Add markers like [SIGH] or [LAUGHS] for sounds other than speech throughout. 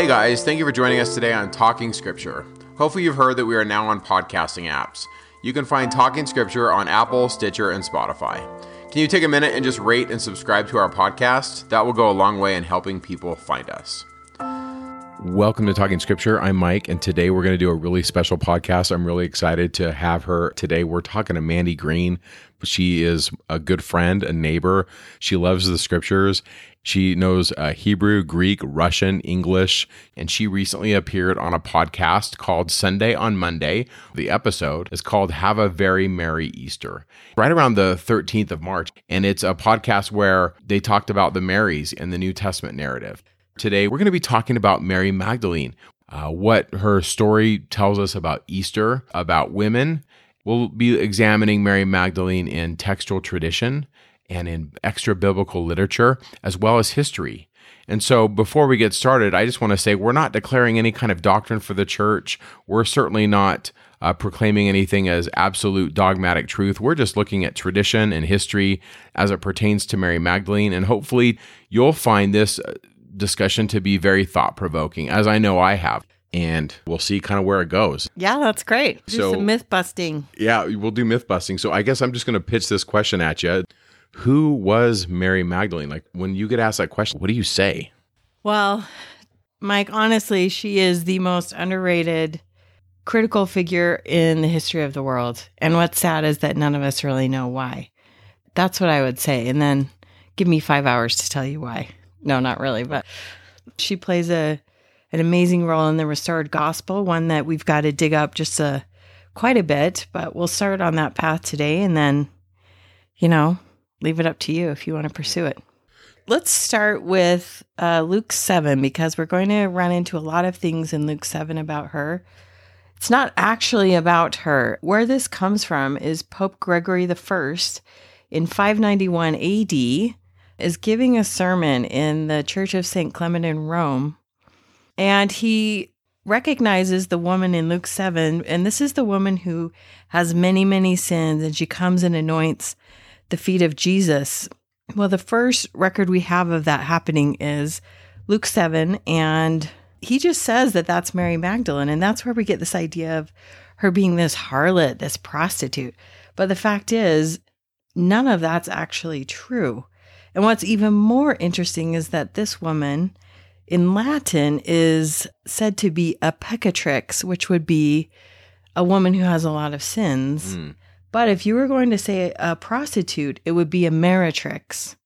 Hey guys, thank you for joining us today on Talking Scripture. Hopefully, you've heard that we are now on podcasting apps. You can find Talking Scripture on Apple, Stitcher, and Spotify. Can you take a minute and just rate and subscribe to our podcast? That will go a long way in helping people find us. Welcome to Talking Scripture. I'm Mike, and today we're going to do a really special podcast. I'm really excited to have her today. We're talking to Mandy Green. She is a good friend, a neighbor. She loves the scriptures. She knows uh, Hebrew, Greek, Russian, English, and she recently appeared on a podcast called Sunday on Monday. The episode is called Have a Very Merry Easter, right around the 13th of March. And it's a podcast where they talked about the Marys in the New Testament narrative. Today, we're going to be talking about Mary Magdalene, uh, what her story tells us about Easter, about women. We'll be examining Mary Magdalene in textual tradition and in extra biblical literature, as well as history. And so, before we get started, I just want to say we're not declaring any kind of doctrine for the church. We're certainly not uh, proclaiming anything as absolute dogmatic truth. We're just looking at tradition and history as it pertains to Mary Magdalene. And hopefully, you'll find this uh, discussion to be very thought provoking, as I know I have. And we'll see kind of where it goes. Yeah, that's great. Do So- some myth busting. Yeah, we'll do myth busting. So I guess I'm just going to pitch this question at you. Who was Mary Magdalene? Like when you get asked that question, what do you say? Well, Mike, honestly, she is the most underrated critical figure in the history of the world. And what's sad is that none of us really know why. That's what I would say. And then give me five hours to tell you why. No, not really, but she plays a an amazing role in the restored gospel, one that we've got to dig up just a quite a bit, but we'll start on that path today and then, you know, leave it up to you if you want to pursue it. Let's start with uh, Luke 7 because we're going to run into a lot of things in Luke 7 about her. It's not actually about her. Where this comes from is Pope Gregory the First in 591 AD is giving a sermon in the Church of St. Clement in Rome. And he recognizes the woman in Luke 7. And this is the woman who has many, many sins. And she comes and anoints the feet of Jesus. Well, the first record we have of that happening is Luke 7. And he just says that that's Mary Magdalene. And that's where we get this idea of her being this harlot, this prostitute. But the fact is, none of that's actually true. And what's even more interesting is that this woman in Latin is said to be a peccatrix, which would be a woman who has a lot of sins. Mm. But if you were going to say a prostitute, it would be a meretrix.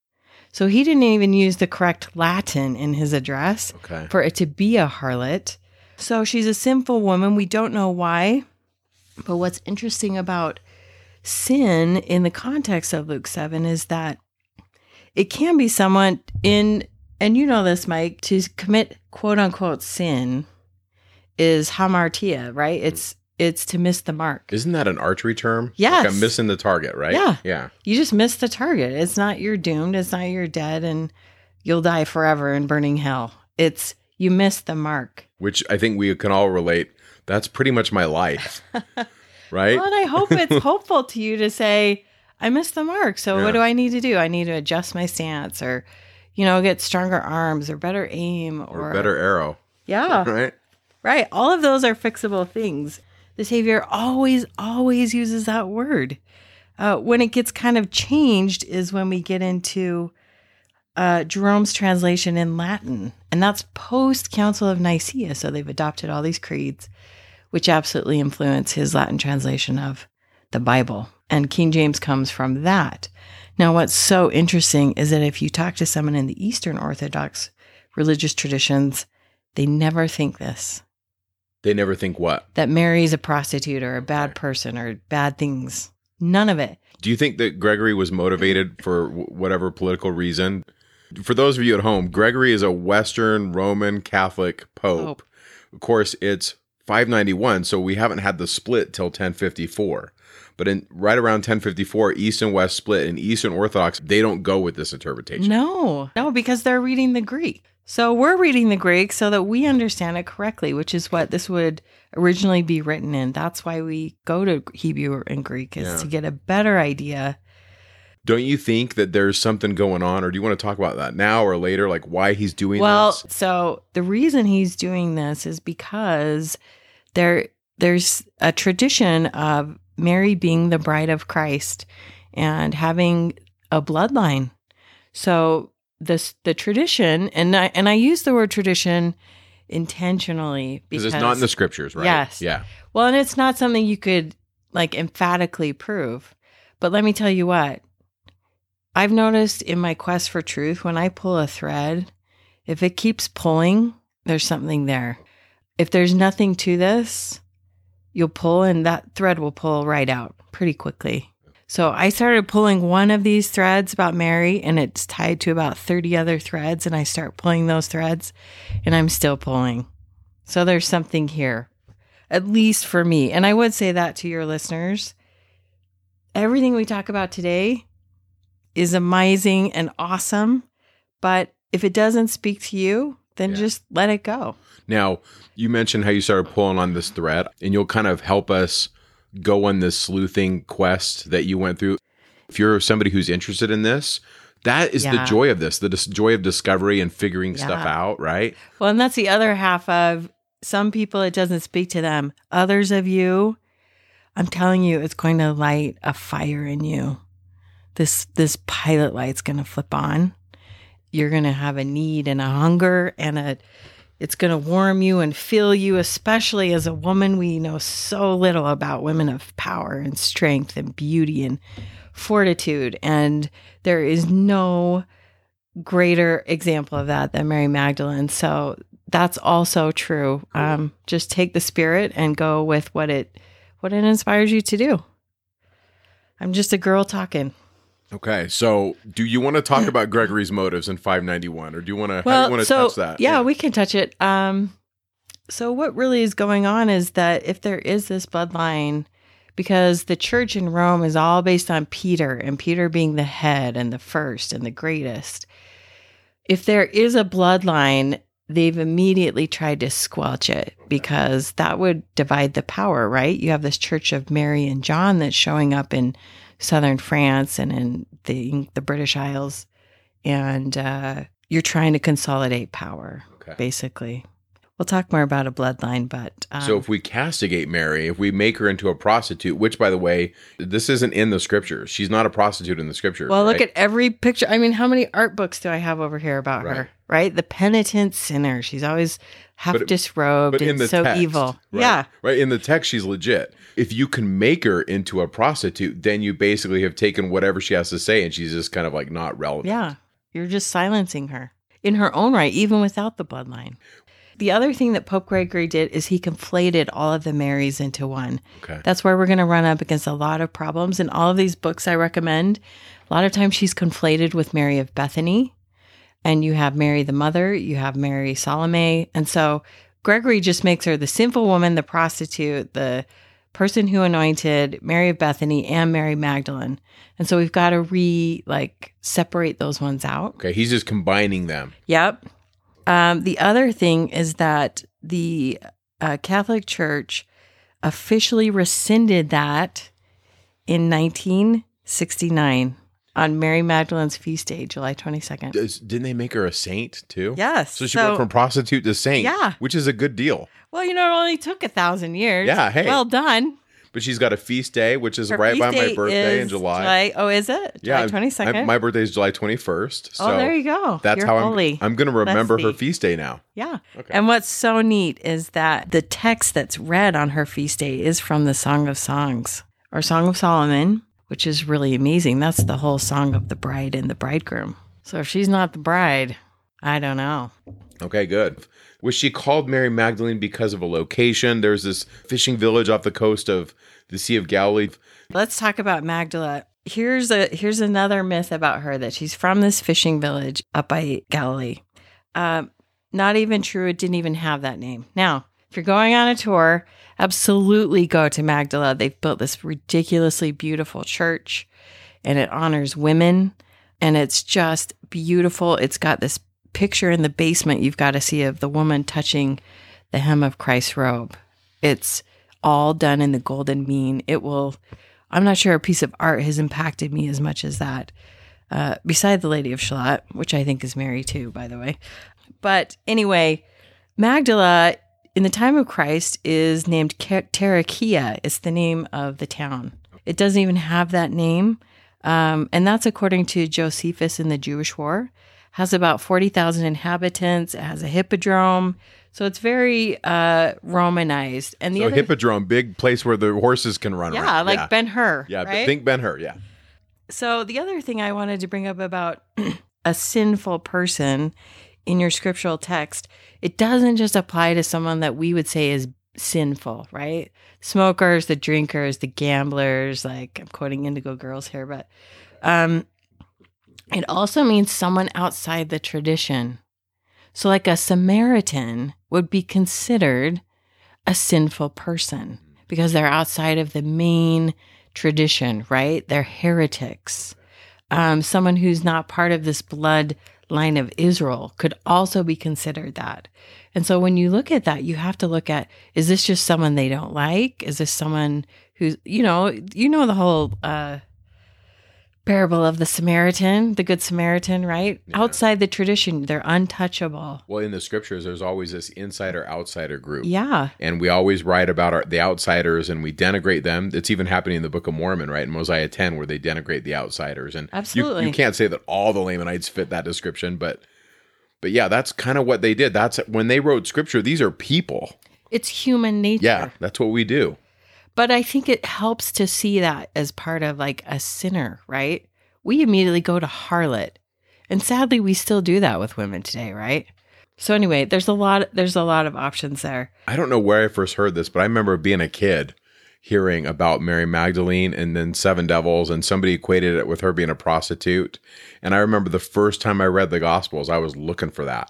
So he didn't even use the correct Latin in his address Okay. for it to be a harlot. So she's a sinful woman. We don't know why. But what's interesting about sin in the context of Luke 7 is that it can be someone in, and you know this, Mike, to commit quote unquote sin is hamartia, right? It's it's to miss the mark. Isn't that an archery term? Yes. Like I'm missing the target, right? Yeah. Yeah. You just missed the target. It's not you're doomed. It's not you're dead and you'll die forever in burning hell. It's you missed the mark. Which I think we can all relate. That's pretty much my life. [LAUGHS] right? Well, and I hope it's [LAUGHS] hopeful to you to say, I missed the mark. So Yeah. what do I need to do? I need to adjust my stance or, you know, get stronger arms or better aim or, or better arrow. Yeah. [LAUGHS] Right? Right. All of those are fixable things. The Savior always, always uses that word. Uh, when it gets kind of changed is when we get into uh, Jerome's translation in Latin. And that's post Council of Nicaea. So they've adopted all these creeds, which absolutely influence his Latin translation of the Bible. And King James comes from that. Now, what's so interesting is that if you talk to someone in the Eastern Orthodox religious traditions, they never think this They never think what? that Mary's a prostitute or a bad person or bad things. None of it. Do you think that Gregory was motivated for wh- whatever political reason? For those of you at home, Gregory is a Western Roman Catholic pope. Pope. Of course, it's 591, so we haven't had the split till 1054. But in right around 1054, East and West split, and Eastern Orthodox they don't go with this interpretation. No, no, because they're reading the Greek. So we're reading the Greek so that we understand it correctly, which is what this would originally be written in. That's why we go to Hebrew and Greek is Yeah. to get a better idea Don't you think that there's something going on, or do you want to talk about that now or later, like why he's doing well, this? so the reason he's doing this is because there there's a tradition of Mary being the bride of Christ and having a bloodline. So this the tradition, and I and I use the word tradition intentionally Because because it's not in the scriptures, right? Yes. Yeah. well, and it's not something you could like emphatically prove. But let me tell you what. I've noticed in my quest for truth, when I pull a thread, if it keeps pulling, there's something there. If there's nothing to this, you'll pull and that thread will pull right out pretty quickly. So I started pulling one of these threads about Mary and it's tied to about 30 other threads and I start pulling those threads and I'm still pulling. So there's something here, at least for me. And I would say that to your listeners. Everything we talk about today is amazing and awesome, but if it doesn't speak to you, then Yeah. just let it go. Now, you mentioned how you started pulling on this thread, and you'll kind of help us go on this sleuthing quest that you went through. If you're somebody who's interested in this, that is the joy of this, the dis- joy of discovery and figuring stuff out, right? Well, and that's the other half of some people, it doesn't speak to them. Others of you, I'm telling you, it's going to light a fire in you. This this pilot light's going to flip on. You're going to have a need and a hunger and a it's going to warm you and fill you especially as a woman we know so little about women of power and strength and beauty and fortitude and there is no greater example of that than Mary Magdalene. So that's also true. Um, just take the spirit and go with what it what it inspires you to do. I'm just a girl talking. Okay, so do you want to talk about Gregory's motives in 591, or do you want to? Well, want to so touch that? yeah, we can touch it. Um, so what really is going on is that if there is this bloodline, because the church in Rome is all based on Peter and Peter being the head and the first and the greatest. If there is a bloodline, they've immediately tried to squelch it because that would divide the power, right? You have this church of Mary and John that's showing up in southern France and in the the British Isles, and uh, you're trying to consolidate power, Okay. basically. We'll talk more about a bloodline, but um, So if we castigate Mary, if we make her into a prostitute, which by the way, this isn't in the scriptures. She's not a prostitute in the scriptures. well, look at every picture. I mean, how many art books do I have over here about Right. her? Right, the penitent sinner. She's always half But- disrobed but and so text, evil. right? Yeah, Right. In the text, she's legit. If you can make her into a prostitute, then you basically have taken whatever she has to say and she's just kind of like not relevant. Yeah. You're just silencing her in her own right, even without the bloodline. The other thing that Pope Gregory did is he conflated all of the Marys into one. Okay. That's where we're going to run up against a lot of problems. In all of these books I recommend, a lot of times she's conflated with Mary of Bethany. And you have Mary the mother, you have Mary Salome. And so Gregory just makes her the sinful woman, the prostitute, the person who anointed Mary of Bethany and Mary Magdalene. And so we've got to re like separate those ones out. Okay. He's just combining them. Yep. Um, the other thing is that the uh, Catholic Church officially rescinded that in 1969 on Mary Magdalene's feast day, July 22nd. Does, didn't they make her a saint too? Yes. So she went from prostitute to saint. Yeah. Which is a good deal. well, you know, it only took a thousand years. Yeah, hey. Well done. But she's got a feast day, which is Her right feast by my day birthday in is July. Oh, is it? Yeah. July 22nd. My, my birthday is July 21st. So oh, there you go. that's You're how holy. I'm, I'm going to remember her Leslie. feast day now. Yeah. Okay. And what's so neat is that the text that's read on her feast day is from the Song of Songs or Song of Solomon, which is really amazing. That's the whole song of the bride and the bridegroom. So if she's not the bride, I don't know. Okay, good. Was she called Mary Magdalene because of a location? There's this fishing village off the coast of the Sea of Galilee. Let's talk about Magdala. Here's a here's another myth about her that she's from this fishing village up by Galilee. Um, not even true. It didn't even have that name. Now, if you're going on a tour, absolutely go to Magdala. They've built this ridiculously beautiful church, and it honors women, and it's just beautiful. It's got this picture in the basement you've got to see of the woman touching the hem of Christ's robe. It's all done in the golden mean. It will I'm not sure a piece of art has impacted me as much as that. Uh, beside the Lady of Shalott, which I think is Mary too, by the way. But anyway, Magdala in the time of Christ is named Tarichea. It's the name of the town. It doesn't even have that name. Um, and that's according to Josephus in the Jewish War. Has about 40,000 inhabitants. It has a hippodrome. So it's very uh, Romanized. And the so other, hippodrome, big place where the horses can run yeah, around. like Ben Hur. Yeah, right? think Ben Hur. Yeah. So the other thing I wanted to bring up about [CLEARS THROAT] a sinful person in your scriptural text, it doesn't just apply to someone that we would say is sinful, right? Smokers, the drinkers, the gamblers, like I'm quoting Indigo Girls here, but um it also means someone outside the tradition. So like a Samaritan would be considered a sinful person because they're outside of the main tradition, right? They're heretics. Um, someone who's not part of this blood line of Israel could also be considered that. And so when you look at that, you have to look at is this just someone they don't like? Is this someone who's, you know, you know the whole uh, parable of the Samaritan, the Good Samaritan, right? Yeah. Outside the tradition, they're untouchable. Well, in the scriptures, there's always this insider outsider group. Yeah. And we always write about our, the outsiders and we denigrate them. It's even happening in the Book of Mormon, right? In Mosiah 10, where they denigrate the outsiders. And you- Absolutely. You, can't say that all the Lamanites fit that description, but but yeah, that's kind of what they did. That's when they wrote scripture, these are people. It's human nature. Yeah, that's what we do. But I think it helps to see that as part of like a sinner, right? We immediately go to harlot. And sadly we still do that with women today, right? So anyway, there's a lot there's a lot of options there. I don't know where I first heard this, but I remember being a kid hearing about Mary Magdalene and then Seven Devils, and somebody equated it with her being a prostitute. And I remember the first time I read the Gospels, I was looking for that.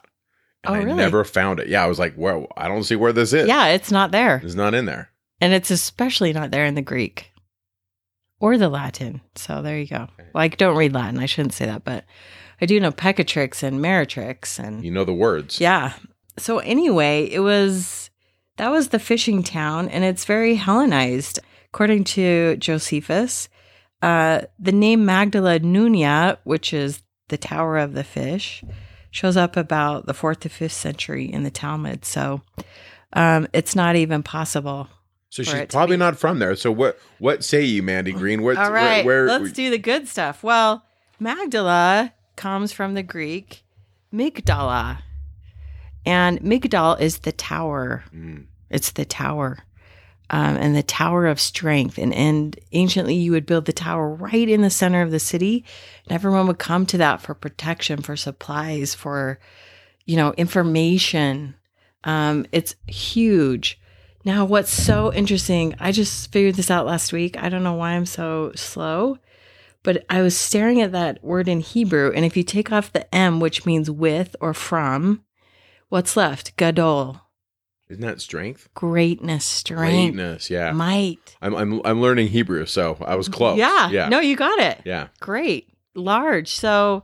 And Oh, I never found it. Yeah, I was like, well, I don't see where this is. Yeah, it's not there. It's not in there. And it's especially not there in the Greek or the Latin. So there you go. Like don't read Latin. I shouldn't say that, but I do know Peccatrix and Meretrix and You know the words. Yeah. So anyway, it was that was the fishing town, and it's very Hellenized, according to Josephus. Uh, the name Magdala Nunia, which is the Tower of the Fish, shows up about the fourth to fifth century in the Talmud. So um, it's not even possible. So she's probably not from there. So what what say you, Mandy Green? Where, All right, where, where let's do the good stuff. Well, Magdala comes from the Greek Migdala, and Migdal is the tower. Mm, It's the tower. Um, and the tower of strength. And, and anciently, you would build the tower right in the center of the city, and everyone would come to that for protection, for supplies, for you know information. Um, it's huge. Now, what's so interesting? I just figured this out last week. I don't know why I'm so slow, but I was staring at that word in Hebrew, and if you take off the M, which means with or from, what's left? Gadol Isn't that strength? greatness, strength, Greatness. Yeah. might. I'm, I'm I'm learning Hebrew, so I was close. Yeah. Yeah. No, you got it. Yeah. Great. Large. So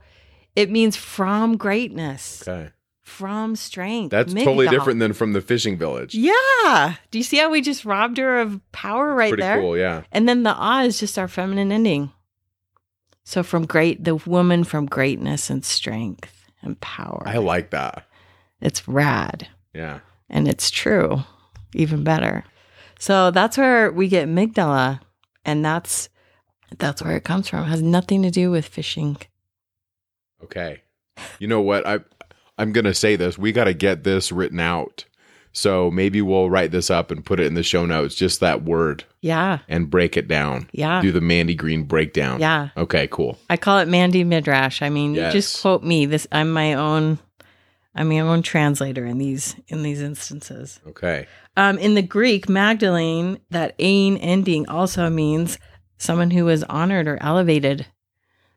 it means from greatness, Okay. From strength. That's totally different than from the fishing village. Yeah. Do you see how we just robbed her of power right Pretty there? cool. Yeah. And then the ah is just our feminine ending. So from great, the woman from greatness and strength and power. I like that. it's rad. Yeah. and it's true, even better. So that's where we get Migdala, and that's that's where it comes from. It has nothing to do with fishing. Okay. You know what? I I'm gonna say this. We got to get this written out. So maybe we'll write this up and put it in the show notes. Just that word Yeah, and break it down. yeah, Do the Mandy Green breakdown. yeah. Okay. Cool. I call it Mandy Midrash. I mean, you just quote me. This I'm my own. I'm my own translator in these in these instances. Okay. Um, in the Greek, Magdalene, that ain ending also means someone who was honored or elevated.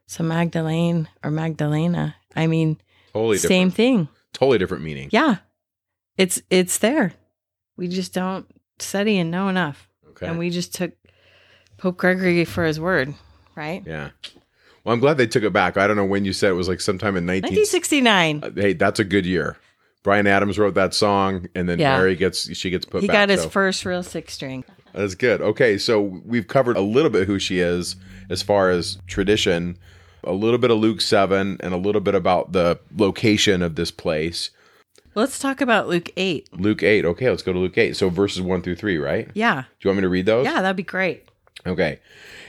So Magdalene or Magdalena. I mean, Totally same thing. Totally different meaning. Yeah. It's it's there. We just don't study and know enough. Okay. And we just took Pope Gregory for his word, right? yeah. Well, I'm glad they took it back. I don't know when you said it was like sometime in 19. 1969. Uh, hey, that's a good year. Bryan Adams wrote that song, and then Yeah. Mary gets she gets put. Back. He back, got his so- first real six string. That's good. Okay, so we've covered a little bit who she is as far as tradition, a little bit of Luke 7, and a little bit about the location of this place. Let's talk about Luke 8. Luke 8. Okay, let's go to Luke 8. So verses 1 through 3, right? Yeah. Do you want me to read those? Yeah, that'd be great. Okay.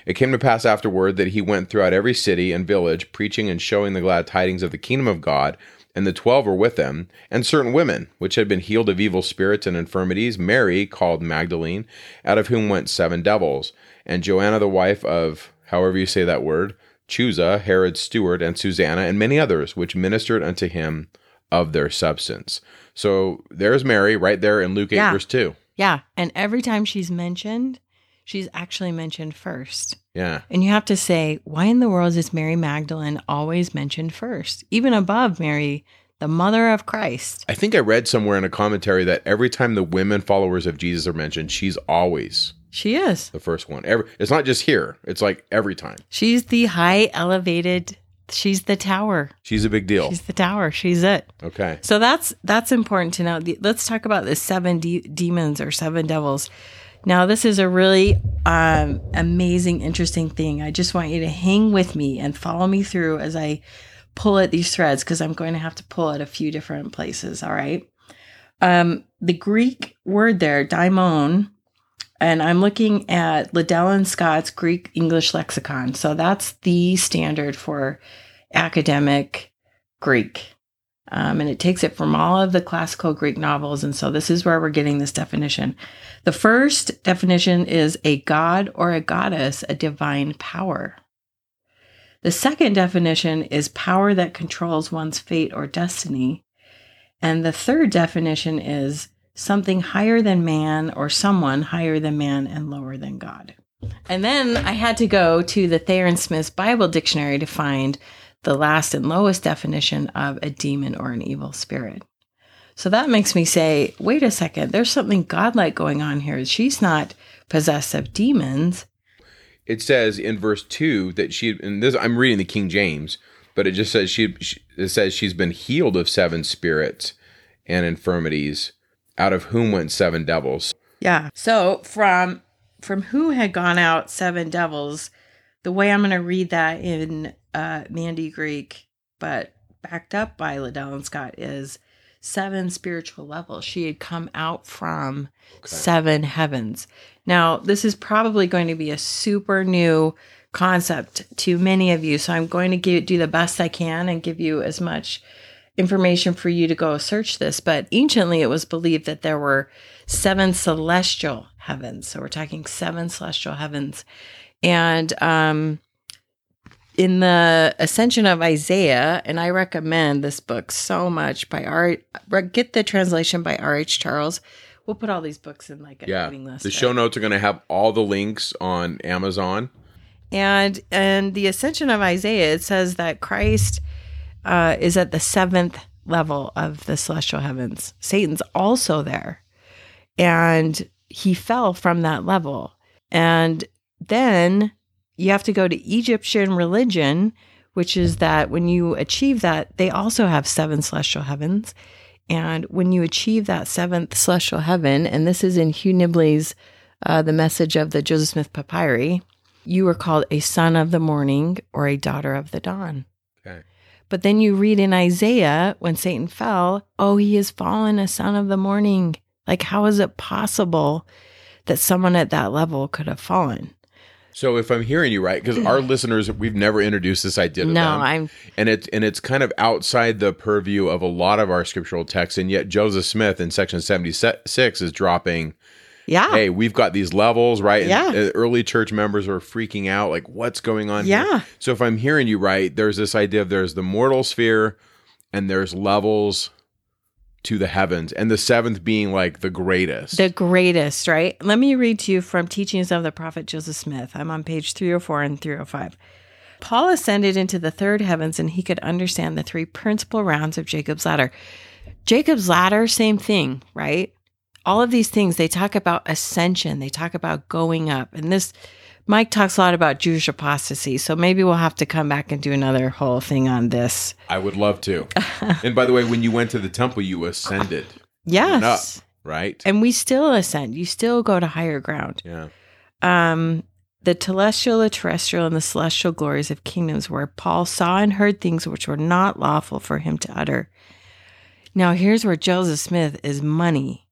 It came to pass afterward that he went throughout every city and village, preaching and showing the glad tidings of the kingdom of God. And the twelve were with him, and certain women, which had been healed of evil spirits and infirmities, Mary, called Magdalene, out of whom went seven devils, and Joanna, the wife of, however you say that word, Chuza, Herod's steward, and Susanna, and many others, which ministered unto him of their substance. So there's Mary right there in Luke 8, Yeah. verse 2. Yeah. And every time she's mentioned, she's actually mentioned first. Yeah. And you have to say, why in the world is Mary Magdalene always mentioned first, even above Mary, the mother of Christ? I think I read somewhere in a commentary that every time the women followers of Jesus are mentioned, she's always She is. the first one. Every, it's not just here; it's like every time. She's the high elevated, she's the tower. She's a big deal. She's the tower. She's it. okay, So that's that's important to know. Let's talk about the seven de- demons or seven devils. Now, this is a really um, amazing, interesting thing. I just want you to hang with me and follow me through as I pull at these threads because I'm going to have to pull at a few different places. All right. Um, the Greek word there, daimon, and I'm looking at Liddell and Scott's Greek English lexicon. So that's the standard for academic Greek. Um, and it takes it from all of the classical Greek novels. And so this is where we're getting this definition. The first definition is a god or a goddess, a divine power. The second definition is power that controls one's fate or destiny. And the third definition is something higher than man or someone higher than man and lower than God. And then I had to go to the Thayer and Smith's Bible Dictionary to find the last and lowest definition of a demon or an evil spirit. So that makes me say, wait a second, there's something godlike going on here. She's not possessed of demons. it says in verse two that she. And this I'm reading the King James, but it just says she. she it says she's been healed of seven spirits and infirmities, out of whom went seven devils. Yeah. So from from who had gone out seven devils, the way I'm going to read that in uh, Mandy Greek, but backed up by Liddell and Scott, is seven spiritual levels. She had come out from seven heavens. Now, this is probably going to be a super new concept to many of you. So I'm going to give, do the best I can and give you as much information for you to go search this. But anciently, it was believed that there were seven celestial heavens. So we're talking seven celestial heavens. And um, in the Ascension of Isaiah, and I recommend this book so much by R. Get the translation by R. H. Charles. We'll put all these books in like a Yeah, reading list. the show notes are going to have all the links on Amazon. And and the ascension of Isaiah, it says that Christ uh, is at the seventh level of the celestial heavens. Satan's also there, and he fell from that level. And then you have to go to Egyptian religion, which is that when you achieve that, they also have seven celestial heavens. And when you achieve that seventh celestial heaven, and this is in Hugh Nibley's uh, The Message of the Joseph Smith Papyri, you are called a son of the morning or a daughter of the dawn. Okay. But then you read in Isaiah when Satan fell, oh, he has fallen a son of the morning. Like, how is it possible that someone at that level could have fallen? So if I'm hearing you right, because our [CLEARS THROAT] listeners, we've never introduced this idea to No, them, I'm and it's and it's kind of outside the purview of a lot of our scriptural texts, and yet Joseph Smith in section 76 is dropping yeah. hey, we've got these levels, right? Yeah. uh, early church members are freaking out, like, what's going on? here? Yeah. So if I'm hearing you right, there's this idea of there's the mortal sphere, and there's levels to the heavens, and the seventh being like the greatest. The greatest, right? Let me read to you from Teachings of the Prophet Joseph Smith. I'm on page 304 and 305. Paul ascended into the third heavens and he could understand the three principal rounds of Jacob's ladder. Jacob's ladder, same thing, right? All of these things, they talk about ascension, they talk about going up. And this Mike talks a lot about Jewish apostasy, so maybe we'll have to come back and do another whole thing on this. I would love to. [LAUGHS] and by the way, when you went to the temple, you ascended. Yes. Up, right? And we still ascend. You still go to higher ground. Yeah. Um, the telestial, the terrestrial, and the celestial glories of kingdoms, where Paul saw and heard things which were not lawful for him to utter. Now, here's where Joseph Smith is money.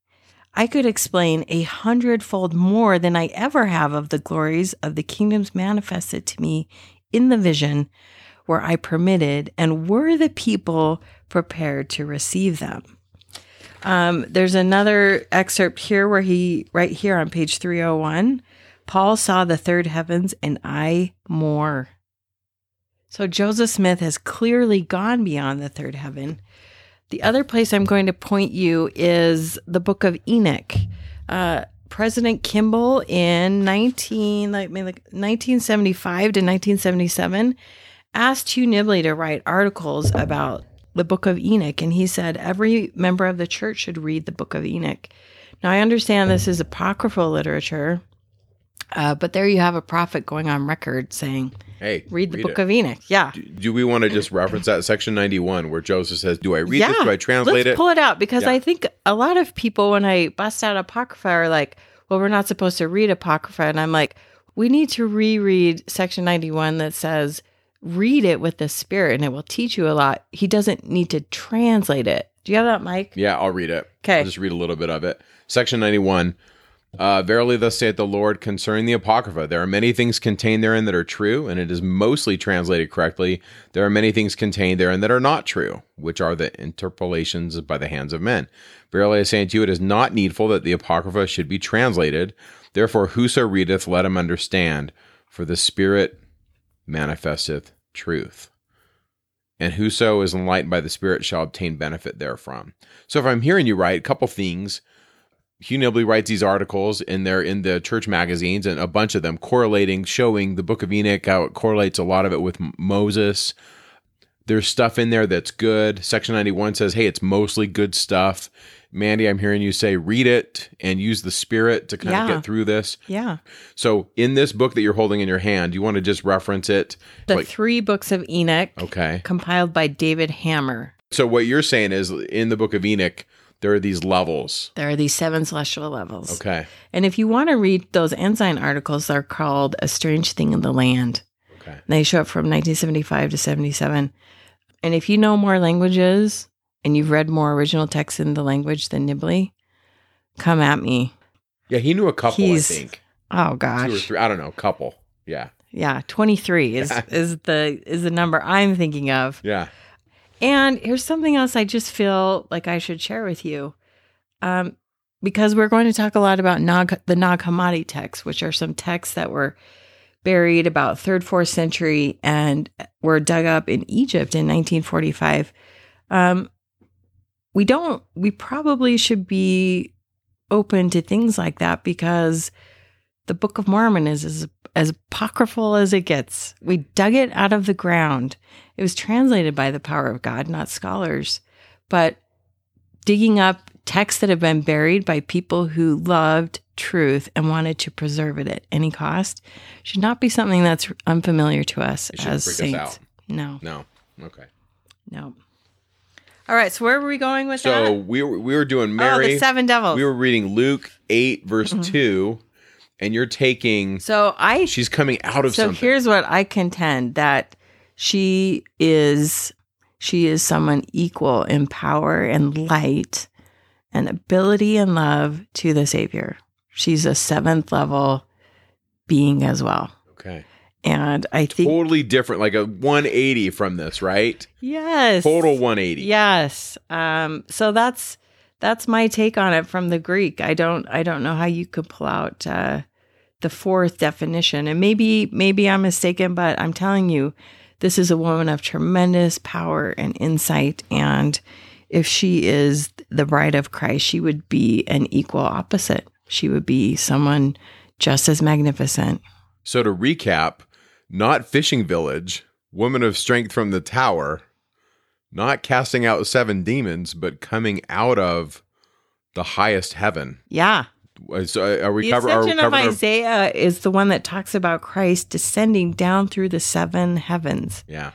I could explain a hundredfold more than I ever have of the glories of the kingdoms manifested to me in the vision, where I permitted and were the people prepared to receive them. Um, there's another excerpt here where he, right here on page 301, Paul saw the third heavens and I more. So Joseph Smith has clearly gone beyond the third heaven. The other place I'm going to point you is the book of Enoch. Uh, President Kimball in 19, like, like 1975 to 1977 asked Hugh Nibley to write articles about the book of Enoch, and he said every member of the church should read the book of Enoch. Now, I understand this is apocryphal literature, uh, but there you have a prophet going on record saying, Hey, read the book it. of Enoch. Yeah. Do, do we want to just reference that section 91 where Joseph says, Do I read yeah. this? Do I translate Let's it? pull it out because Yeah. I think a lot of people, when I bust out Apocrypha, are like, well, we're not supposed to read Apocrypha. And I'm like, we need to reread section 91 that says, read it with the Spirit and it will teach you a lot. He doesn't need to translate it. Do you have that, Mike? Yeah, I'll read it. 'Kay. I'll just read a little bit of it. Section 91. Uh, Verily, thus saith the Lord concerning the Apocrypha. There are many things contained therein that are true, and it is mostly translated correctly. There are many things contained therein that are not true, which are the interpolations by the hands of men. Verily, I say unto you, it is not needful that the Apocrypha should be translated. Therefore, whoso readeth, let him understand, for the Spirit manifesteth truth. And whoso is enlightened by the Spirit shall obtain benefit therefrom. So if I'm hearing you right, a couple things. Hugh Nibley writes these articles and they're in the church magazines and a bunch of them correlating, showing the book of Enoch, how it correlates a lot of it with Moses. There's stuff in there that's good. Section 91 says, hey, it's mostly good stuff. Mandy, I'm hearing you say read it and use the spirit to kind Yeah. of get through this. Yeah. So in this book that you're holding in your hand, you want to just reference it. The Like- three books of Enoch, okay. compiled by David Hammer. So what you're saying is in the book of Enoch, there are these levels. There are these seven celestial levels. Okay. And if you want to read those Ensign articles, they're called A Strange Thing in the Land. Okay. They show up from 1975 to 77. And if you know more languages and you've read more original texts in the language than Nibley, come at me. Yeah, he knew a couple, He's- I think. Oh Two or gosh. three. I don't know, couple. Yeah. Yeah, 23 is is the is the number I'm thinking of. Yeah. And here's something else I just feel like I should share with you. Um, because we're going to talk a lot about Nag, the Nag Hammadi texts, which are some texts that were buried about third, fourth century and were dug up in Egypt in 1945. Um, we don't, we probably should be open to things like that because the Book of Mormon is as, as apocryphal as it gets. We dug it out of the ground. It was translated by the power of God, not scholars. But digging up texts that have been buried by people who loved truth and wanted to preserve it at any cost should not be something that's unfamiliar to us as saints. us. No, No. Okay. no. All right, so where were we going with So that? we were we were doing oh, Mary. the seven devils. we were reading Luke eight verse Mm-hmm. two, and you're taking. so I She's coming out of so something. here's what I contend that she is she is someone equal in power and light and ability and love to the Savior. She's a seventh level being as well. okay. And I think Totally different, like a 180 from this, right? yes. Total 180. Yes. Um so that's that's my take on it from the Greek. I don't I don't know how you could pull out uh the fourth definition. And maybe maybe I'm mistaken, but I'm telling you this is a woman of tremendous power and insight and if she is the bride of Christ, she would be an equal opposite. She would be someone just as magnificent. So to recap, not fishing village, woman of strength from the tower, not casting out seven demons, but coming out of the highest heaven. Yeah. So uh, are we The cover? Are we ascension of our- Isaiah is the one that talks about Christ descending down through the seven heavens. yeah.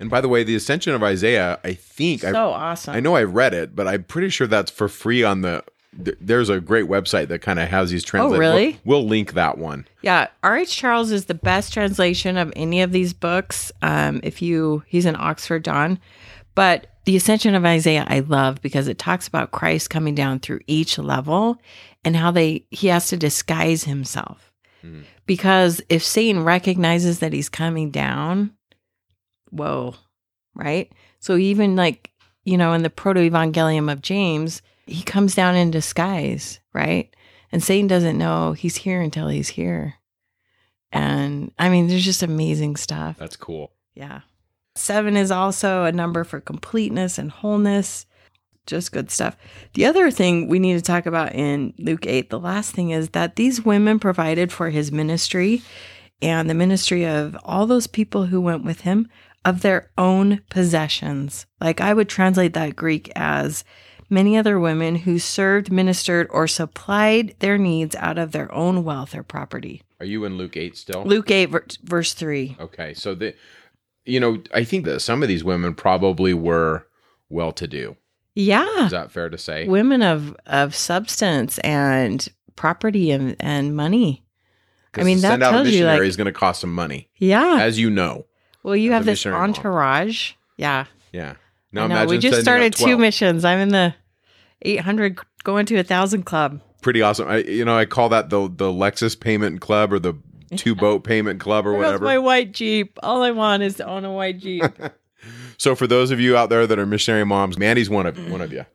And by the way, the Ascension of Isaiah, I think I So awesome. I know I read it, but I'm pretty sure that's for free on the. Th- There's a great website that kind of has these translated. Oh, really? We'll, we'll link that one. Yeah, R.H. Charles is the best translation of any of these books. Um, if you, he's an Oxford Don, but the Ascension of Isaiah I love because it talks about Christ coming down through each level and how they he has to disguise himself. Mhm. Because if Satan recognizes that he's coming down, whoa, right? So even like you know in the proto evangelium of James, he comes down in disguise, right? And Satan doesn't know he's here until he's here. And I mean, there's just amazing stuff. That's cool. Yeah. Seven is also a number for completeness and wholeness. Just good stuff. The other thing we need to talk about in Luke 8, the last thing is that these women provided for his ministry and the ministry of all those people who went with him of their own possessions. Like I would translate that Greek as many other women who served, ministered, or supplied their needs out of their own wealth or property. Are you in Luke eight still? Luke 8, verse 3. Okay, so the, you know, I think that some of these women probably were well to do. Yeah. Is that fair to say? women of of substance and property and, and money. I mean, that send out a tells you, like- is going to cost some money, Yeah. as you know. well, you have this missionary mom. entourage. Yeah. Yeah. I Now know. We just started two missions. I'm in the 800 going to a thousand club. Pretty awesome. I, you know, I call that the the Lexus payment club or the two boat payment club or whatever. my white Jeep. All I want is to own a white Jeep. [LAUGHS] So for those of you out there that are missionary moms, Mandy's one of one of you.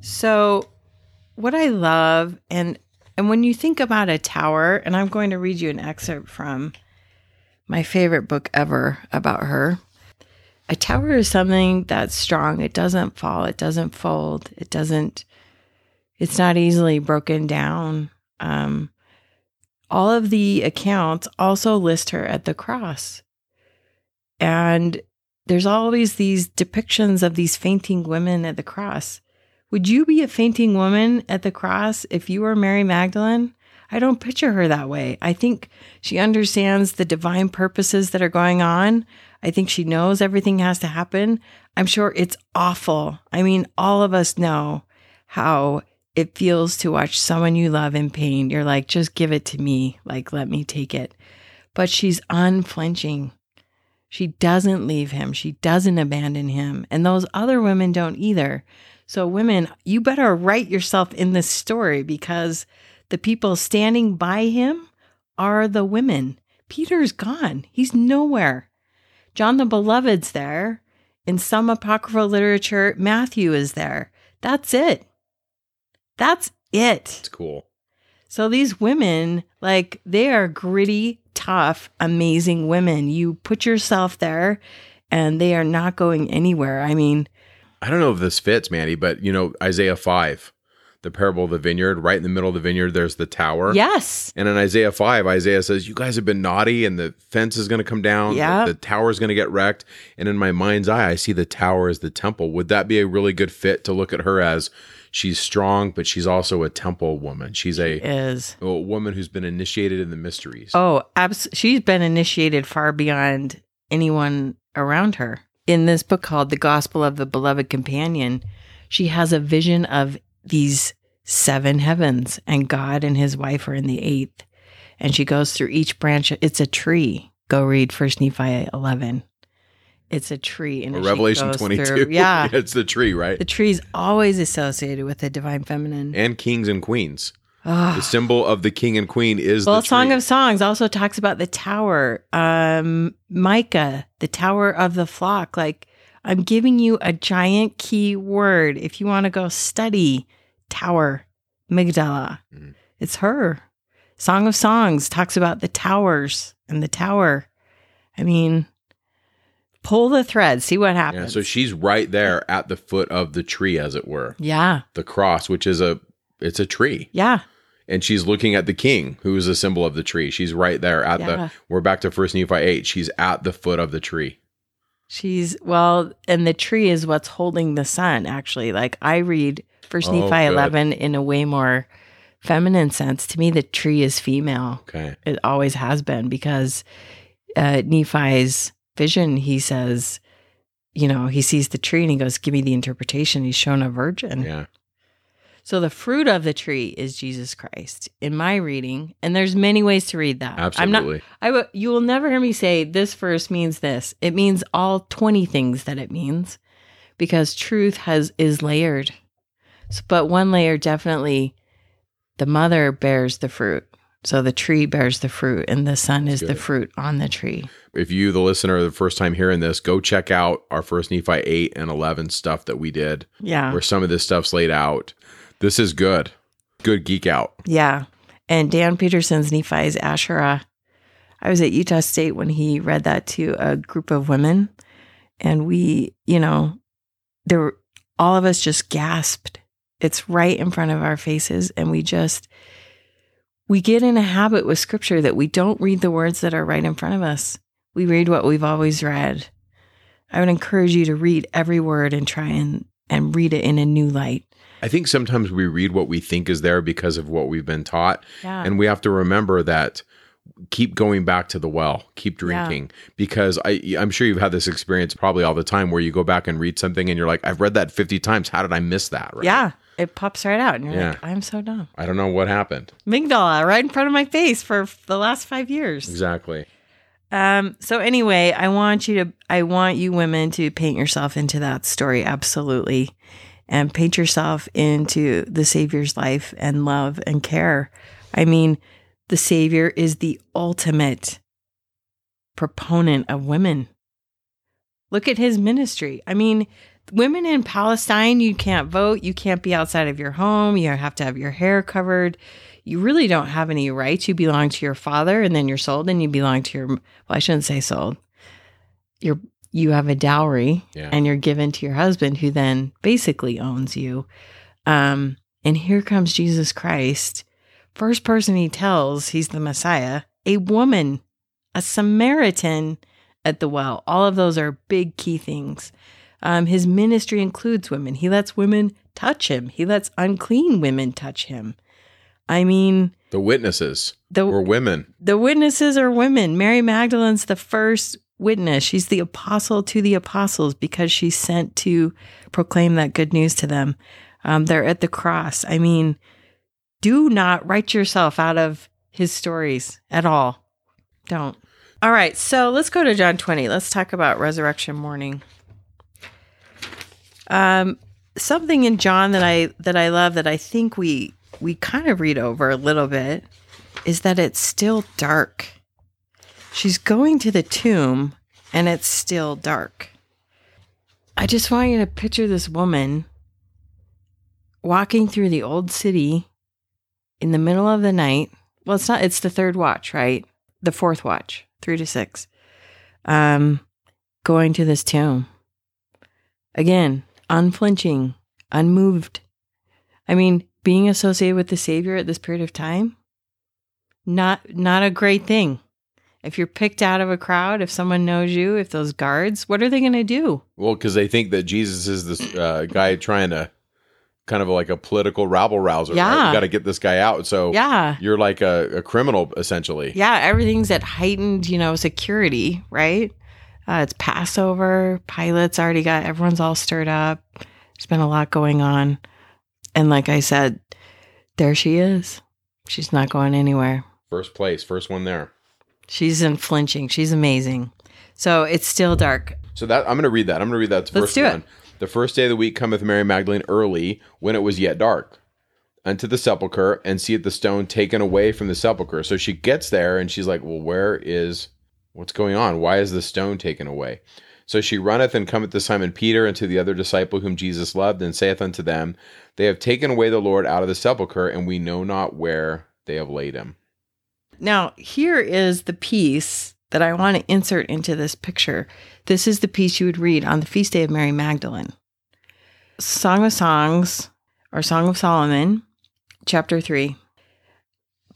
So, what I love and and when you think about a tower, and I'm going to read you an excerpt from my favorite book ever about her. A tower is something that's strong. It doesn't fall. It doesn't fold. It doesn't. It's not easily broken down. Um, all of the accounts also list her at the cross, and there's always these depictions of these fainting women at the cross. Would you be a fainting woman at the cross if you were Mary Magdalene? I don't picture her that way. I think she understands the divine purposes that are going on. I think she knows everything has to happen. I'm sure it's awful. I mean, all of us know how it feels to watch someone you love in pain. You're like, just give it to me. Like, let me take it. But she's unflinching. She doesn't leave him. She doesn't abandon him. And those other women don't either. So, women, you better write yourself in this story because the people standing by him are the women. Peter's gone, he's nowhere. John the Beloved's there. In some apocryphal literature, Matthew is there. That's it. That's it. It's cool. So these women, like, they are gritty, tough, amazing women. You put yourself there and they are not going anywhere. I mean, I don't know if this fits, Mandy, but you know Isaiah five, the parable of the vineyard. Right in the middle of the vineyard, there's the tower. yes. And in Isaiah 5, Isaiah says, You guys have been naughty, and the fence is going to come down. Yeah. The, the tower is going to get wrecked. And in my mind's eye, I see the tower as the temple. Would that be a really good fit to look at her as she's strong, but she's also a temple woman? She's a, Is. a woman who's been initiated in the mysteries. Oh, abs- she's been initiated far beyond anyone around her. In this book called The Gospel of the Beloved Companion, she has a vision of these seven heavens, and God and his wife are in the eighth. And she goes through each branch. It's a tree. Go read First Nephi 11. It's a tree. And Revelation goes 22. through- [LAUGHS] yeah. it's the tree, right? The tree's always associated with the divine feminine. and kings and queens. Ah. The symbol of the king and queen is Well, the Song of Songs also talks about the tower. Um, Micah, the tower of the flock. Like, I'm giving you a giant key word. If you want to go study tower, Migdala, Mhm. it's her. Song of Songs talks about the towers and the tower. I mean, pull the thread, see what yeah, happens. so she's right there at the foot of the tree, as it were. yeah, The cross, which is a it's a tree. yeah, and she's looking at the king who is a symbol of the tree she's right there at Yeah. the we're back to first nephi 8 she's at the foot of the tree She's well, and the tree is what's holding the sun. Actually, like I read First Oh, Nephi good. eleven in a way more feminine sense. To me, the tree is female. Okay. It always has been because uh, Nephi's vision, he says, you know, he sees the tree and he goes, Give me the interpretation. He's shown a virgin. Yeah. So the fruit of the tree is Jesus Christ in my reading. And there's many ways to read that. Absolutely. I'm not. I will you will never hear me say this verse means this. It means all 20 things that it means because truth has is layered. S- But one layer definitely the mother bears the fruit. So the tree bears the fruit and the son is the fruit on the tree. if you, the listener, are the first time hearing this, go check out our first Nephi 8 and 11 stuff that we did, Yeah. where some of this stuff's laid out. This is good. Good geek out. Yeah. And Dan Peterson's Nephi's Asherah. I was at Utah State when he read that to a group of women. And we, you know, there were all of us just gasped. It's right in front of our faces. And we just, we get in a habit with scripture that we don't read the words that are right in front of us. We read what we've always read. I would encourage you to read every word and try and, and read it in a new light. I think sometimes we read what we think is there because of what we've been taught. Yeah. And we have to remember that keep going back to the well, keep Yeah. drinking because I I'm sure you've had this experience probably all the time where you go back and read something and you're like I've read that 50 times how did I miss that right? Yeah. It pops right out. And you're Yeah. like, I'm so dumb. I don't know what happened. Migdala right in front of my face for the last five years. Exactly. Um, so anyway, I want you to I want you women to paint yourself into that story absolutely. And paint yourself into the Savior's life and love and care. I mean, the Savior is the ultimate proponent of women. Look at his ministry. I mean, women in Palestine, you can't vote, you can't be outside of your home, you have to have your hair covered. You really don't have any rights. You belong to your father and then you're sold and you belong to your well, I shouldn't say sold. You're you have a dowry Yeah. and you're given to your husband who then basically owns you. Um and here comes Jesus Christ. First person he tells he's the Messiah, a woman, a Samaritan at the well. All of those are big key things. Um, his ministry includes women. He lets women touch him. He lets unclean women touch him. I mean, The witnesses the were women. the witnesses are women. Mary Magdalene's the first witness. She's the apostle to the apostles because she's sent to proclaim that good news to them. Um, they're at the cross. I mean, do not write yourself out of his stories at all. Don't. All right, so let's go to John 20. Let's talk about resurrection morning. Um, something in John that I that I love that I think we we kind of read over a little bit is that it's still dark. She's going to the tomb and it's still dark. I just want you to picture this woman walking through the old city in the middle of the night. Well, it's not, it's the third watch, right? The fourth watch, three to six. Um, going to this tomb. Again, unflinching, unmoved. I mean, being associated with the Savior at this period of time, not not a great thing. If you're picked out of a crowd, if someone knows you, if those guards, what are they going to do? Well, because they think that Jesus is this uh, guy trying to kind of like a political rabble rouser. Yeah. Got to get this guy out. So Yeah. you're like a, a criminal essentially. Yeah, everything's at heightened, you know, security, right? Uh, it's Passover. Pilate's already got everyone's all stirred up. There's been a lot going on. And like I said, there she is. She's not going anywhere. First place, first one there. She's unflinching. She's amazing. So it's still dark. So that I'm going to read that. I'm going to read that Let's first do it. one. The first day of the week cometh Mary Magdalene early, when it was yet dark, unto the sepulchre, and seeth the stone taken away from the sepulchre. So she gets there, and she's like, "Well, where is what's going on? Why is the stone taken away?" So she runneth and cometh to Simon Peter and to the other disciple whom Jesus loved, and saith unto them, They have taken away the Lord out of the sepulchre, and we know not where they have laid him. Now, here is the piece that I want to insert into this picture. This is the piece you would read on the feast day of Mary Magdalene. Song of Songs or Song of Solomon, chapter 3.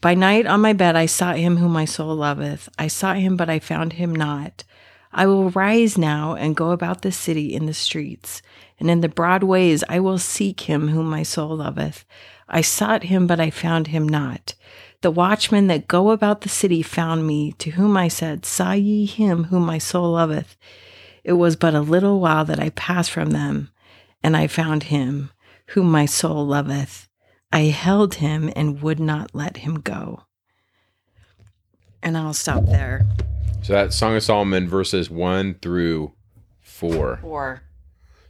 By night on my bed I sought him whom my soul loveth. I sought him, but I found him not. I will rise now and go about the city in the streets, and in the broad ways I will seek him whom my soul loveth. I sought him, but I found him not. The watchmen that go about the city found me, to whom I said, Saw ye him whom my soul loveth? It was but a little while that I passed from them, and I found him whom my soul loveth. I held him and would not let him go. And I'll stop there. So that's Song of Solomon verses one through four. Or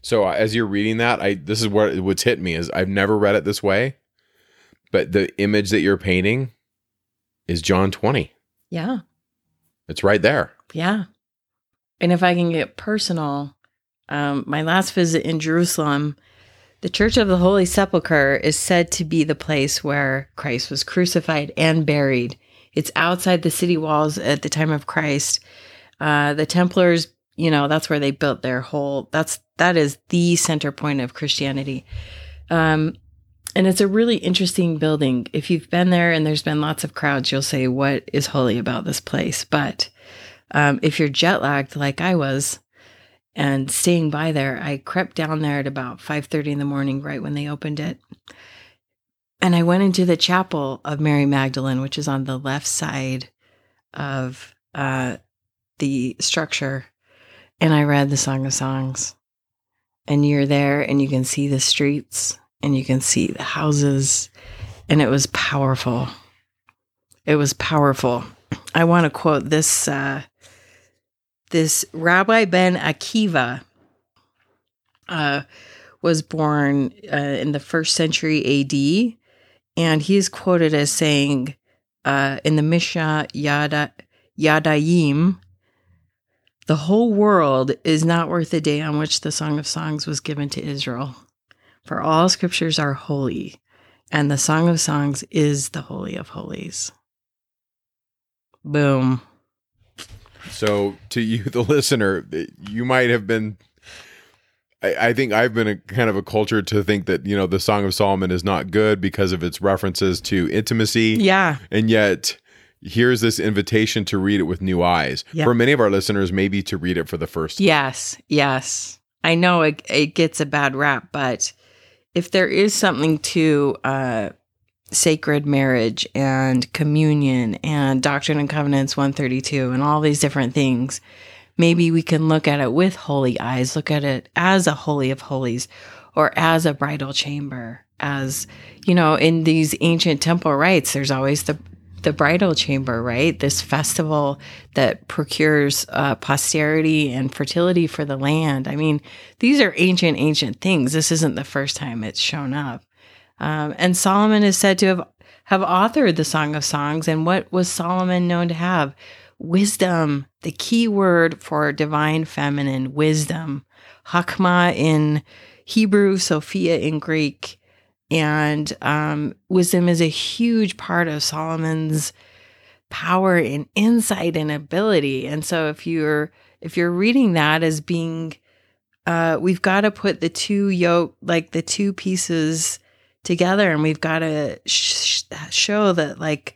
So uh, as you're reading that, I this is what what's hit me is I've never read it this way, but the image that you're painting is John 20. yeah, It's right there. yeah. And if I can get personal, um, my last visit in Jerusalem, the Church of the Holy Sepulchre is said to be the place where Christ was crucified and buried. It's outside the city walls at the time of Christ. Uh, the Templars, you know, that's where they built their whole. That's that is the center point of Christianity. Um, and it's a really interesting building. If you've been there and there's been lots of crowds, you'll say, "What is holy about this place?" But um, if you're jet lagged like I was, and staying by there, I crept down there at about five thirty in the morning, right when they opened it, and I went into the chapel of Mary Magdalene, which is on the left side of uh, the structure, and I read the Song of Songs. And you're there, and you can see the streets, and you can see the houses, and it was powerful. It was powerful. I want to quote this uh, this Rabbi Ben Akiva uh, was born uh, in the first century AD, and he is quoted as saying uh, in the Mishnah Yada Yadayim, the whole world is not worth the day on which the Song of Songs was given to Israel. For all scriptures are holy, and the Song of Songs is the Holy of Holies. Boom. So to you, the listener, you might have been. I, I think I've been a kind of a culture to think that you know the Song of Solomon is not good because of its references to intimacy, Yeah. and yet here's this invitation to read it with new eyes. Yeah. For many of our listeners, maybe to read it for the first time. Yes, yes. I know it, it gets a bad rap, but if there is something to uh, sacred marriage and communion and Doctrine and Covenants 132 and all these different things, maybe we can look at it with holy eyes, look at it as a holy of holies or as a bridal chamber. As you know, in these ancient temple rites, there's always the the bridal chamber, right? This festival that procures uh, posterity and fertility for the land. I mean, these are ancient, ancient things. This isn't the first time it's shown up. Um, and Solomon is said to have have authored the Song of Songs. And what was Solomon known to have? Wisdom, the key word for divine feminine wisdom. Hakma in Hebrew, Sophia in Greek. And um, wisdom is a huge part of Solomon's power and insight and ability. And so if you're if you're reading that as being uh, we've got to put the two yoke like the two pieces together and we've got to sh- show that like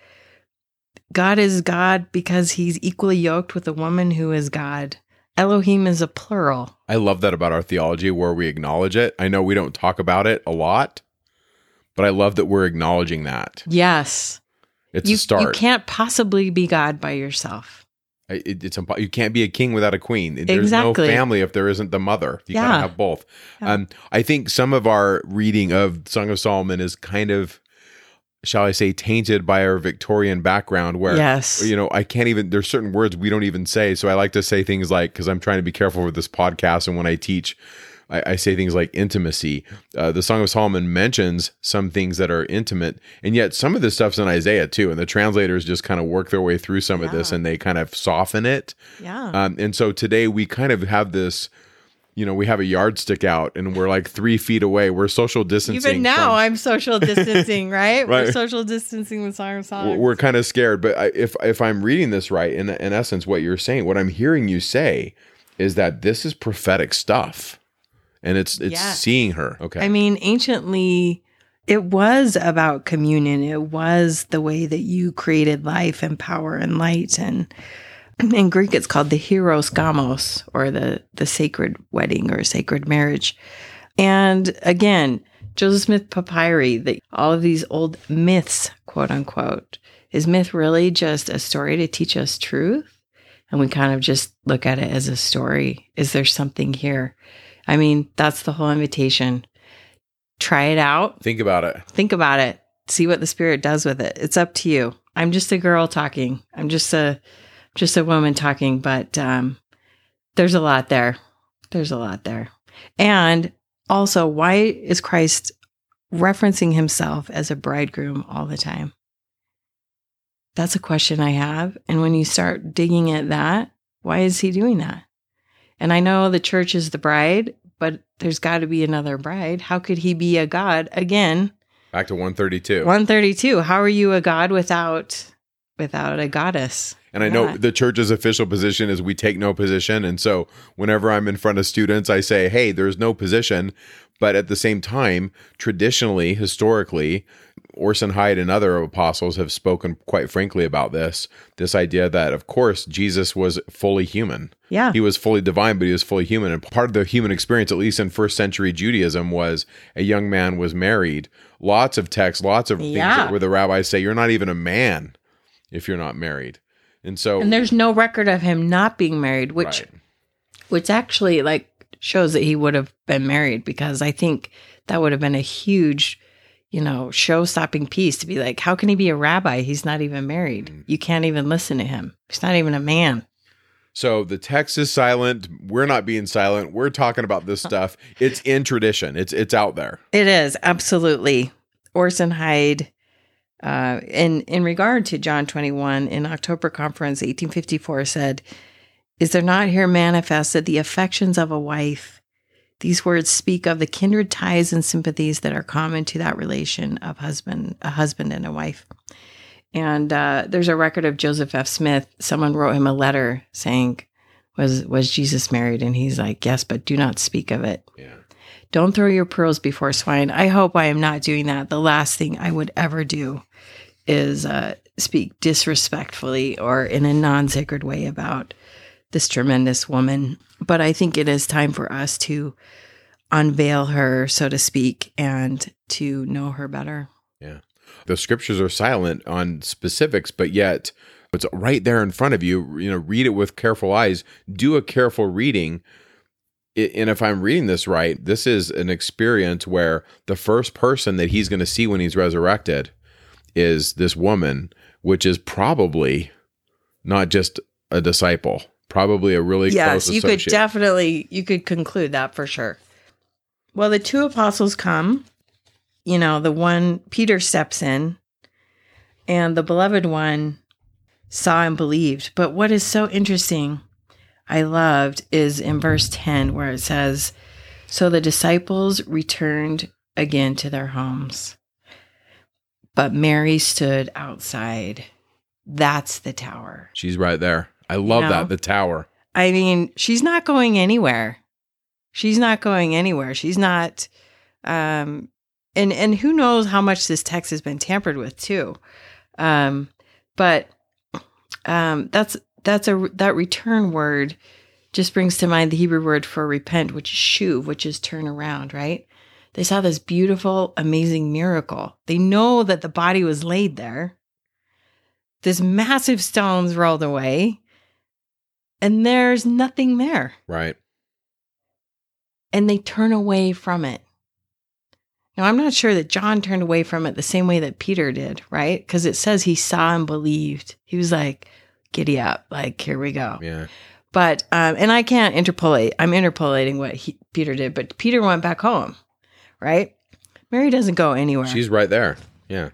God is God because he's equally yoked with a woman who is God. Elohim is a plural. I love that about our theology where we acknowledge it. I know we don't talk about it a lot, but I love that we're acknowledging that. Yes. It's you, a start. you can't possibly be God by yourself. It, it's impo- you can't be a king without a queen. There's Exactly. no family if there isn't the mother. You Yeah. gotta have both. Yeah. Um, I think some of our reading of Song of Solomon is kind of, shall I say, tainted by our Victorian background, where Yes. you know I can't even. There's certain words we don't even say. So I like to say things like because I'm trying to be careful with this podcast, and when I teach. I, I say things like intimacy. Uh, the Song of Solomon mentions some things that are intimate, and yet some of this stuff's in Isaiah too. And the translators just kind of work their way through some of this, and they kind of soften it. Yeah. Um, and so today we kind of have this, you know, we have a yardstick out and we're like three feet away. We're social distancing. Even now, from- I'm social distancing, [LAUGHS] right? We're social distancing with Song of Songs. we're, we're kind of scared. But I, if if I'm reading this right, in in essence, what you're saying, what I'm hearing you say, is that this is prophetic stuff, and it's it's Yeah. seeing her. Okay. I mean, anciently, it was about communion. It was the way that you created life and power and light. And In Greek, it's called the hieros gamos, or the the sacred wedding or sacred marriage. And again, Joseph Smith papyri, the, all of these old myths, quote unquote, is myth really just a story to teach us truth? And we kind of just look at it as a story. Is there something here? I mean, that's the whole invitation. Try it out. Think about it. Think about it. See what the spirit does with it. It's up to you. I'm just a girl talking. I'm just a just a woman talking, but um there's a lot there. There's a lot there. And also, why is Christ referencing himself as a bridegroom all the time? That's a question I have. And when you start digging at that, why is he doing that? And I know the church is the bride, but there's got to be another bride. How could he be a god again? Back to 132. 132. How are you a god without without a goddess? And I know the church's official position is we take no position. And so whenever I'm in front of students, I say, hey, there's no position. But at the same time, traditionally, historically, Orson Hyde and other apostles have spoken quite frankly about this this idea that, of course, Jesus was fully human. Yeah. He was fully divine, but he was fully human. And part of the human experience, at least in first century Judaism, was a young man was married. Lots of texts, lots of Yeah. things where the rabbis say, you're not even a man if you're not married. And so, And there's no record of him not being married, which Right. which actually like shows that he would have been married because I think that would have been a huge, you know, show stopping piece to be like, how can he be a rabbi? He's not even married. Mm. You can't even listen to him. He's not even a man. So the text is silent. We're not being silent. We're talking about this stuff. It's in tradition. It's it's out there. It is absolutely Orson Hyde. Uh, in in regard to John twenty one in October conference eighteen fifty four said, "Is there not here manifested the affections of a wife? These words speak of the kindred ties and sympathies that are common to that relation of husband a husband and a wife." And uh, there's a record of Joseph F. Smith. Someone wrote him a letter saying, "Was was Jesus married?" And he's like, "Yes, but do not speak of it." Yeah. Don't throw your pearls before swine. I hope I am not doing that. The last thing I would ever do is uh, speak disrespectfully or in a non sacred way about this tremendous woman. But I think it is time for us to unveil her, so to speak, and to know her better. Yeah. The scriptures are silent on specifics, but yet it's right there in front of you. You know, read it with careful eyes. Do a careful reading. And if I'm reading this right, this is an experience where the first person that he's going to see when he's resurrected is this woman, which is probably not just a disciple, probably a really yes, you could definitely you could conclude that for sure. Well, the two apostles come. You know, the one Peter steps in, and the beloved one saw and believed. But what is so interesting, I loved, is in verse ten where it says, "So the disciples returned again to their homes, but Mary stood outside." That's the tower. She's right there. I love know? that. The tower. I mean, she's not going anywhere. She's not going anywhere. She's not um and and who knows how much this text has been tampered with too. Um but um that's that's a that return word just brings to mind the Hebrew word for repent, which is shuv, which is turn around, right? They saw this beautiful, amazing miracle. They know that the body was laid there. This massive stones rolled away and there's nothing there. Right. And they turn away from it. Now, I'm not sure that John turned away from it the same way that Peter did, right? Because it says he saw and believed. He was like, giddy up, like, here we go. Yeah. But, um, and I can't interpolate, I'm interpolating what he, Peter did, but Peter went back home, right? Mary doesn't go anywhere. She's right there. Yeah.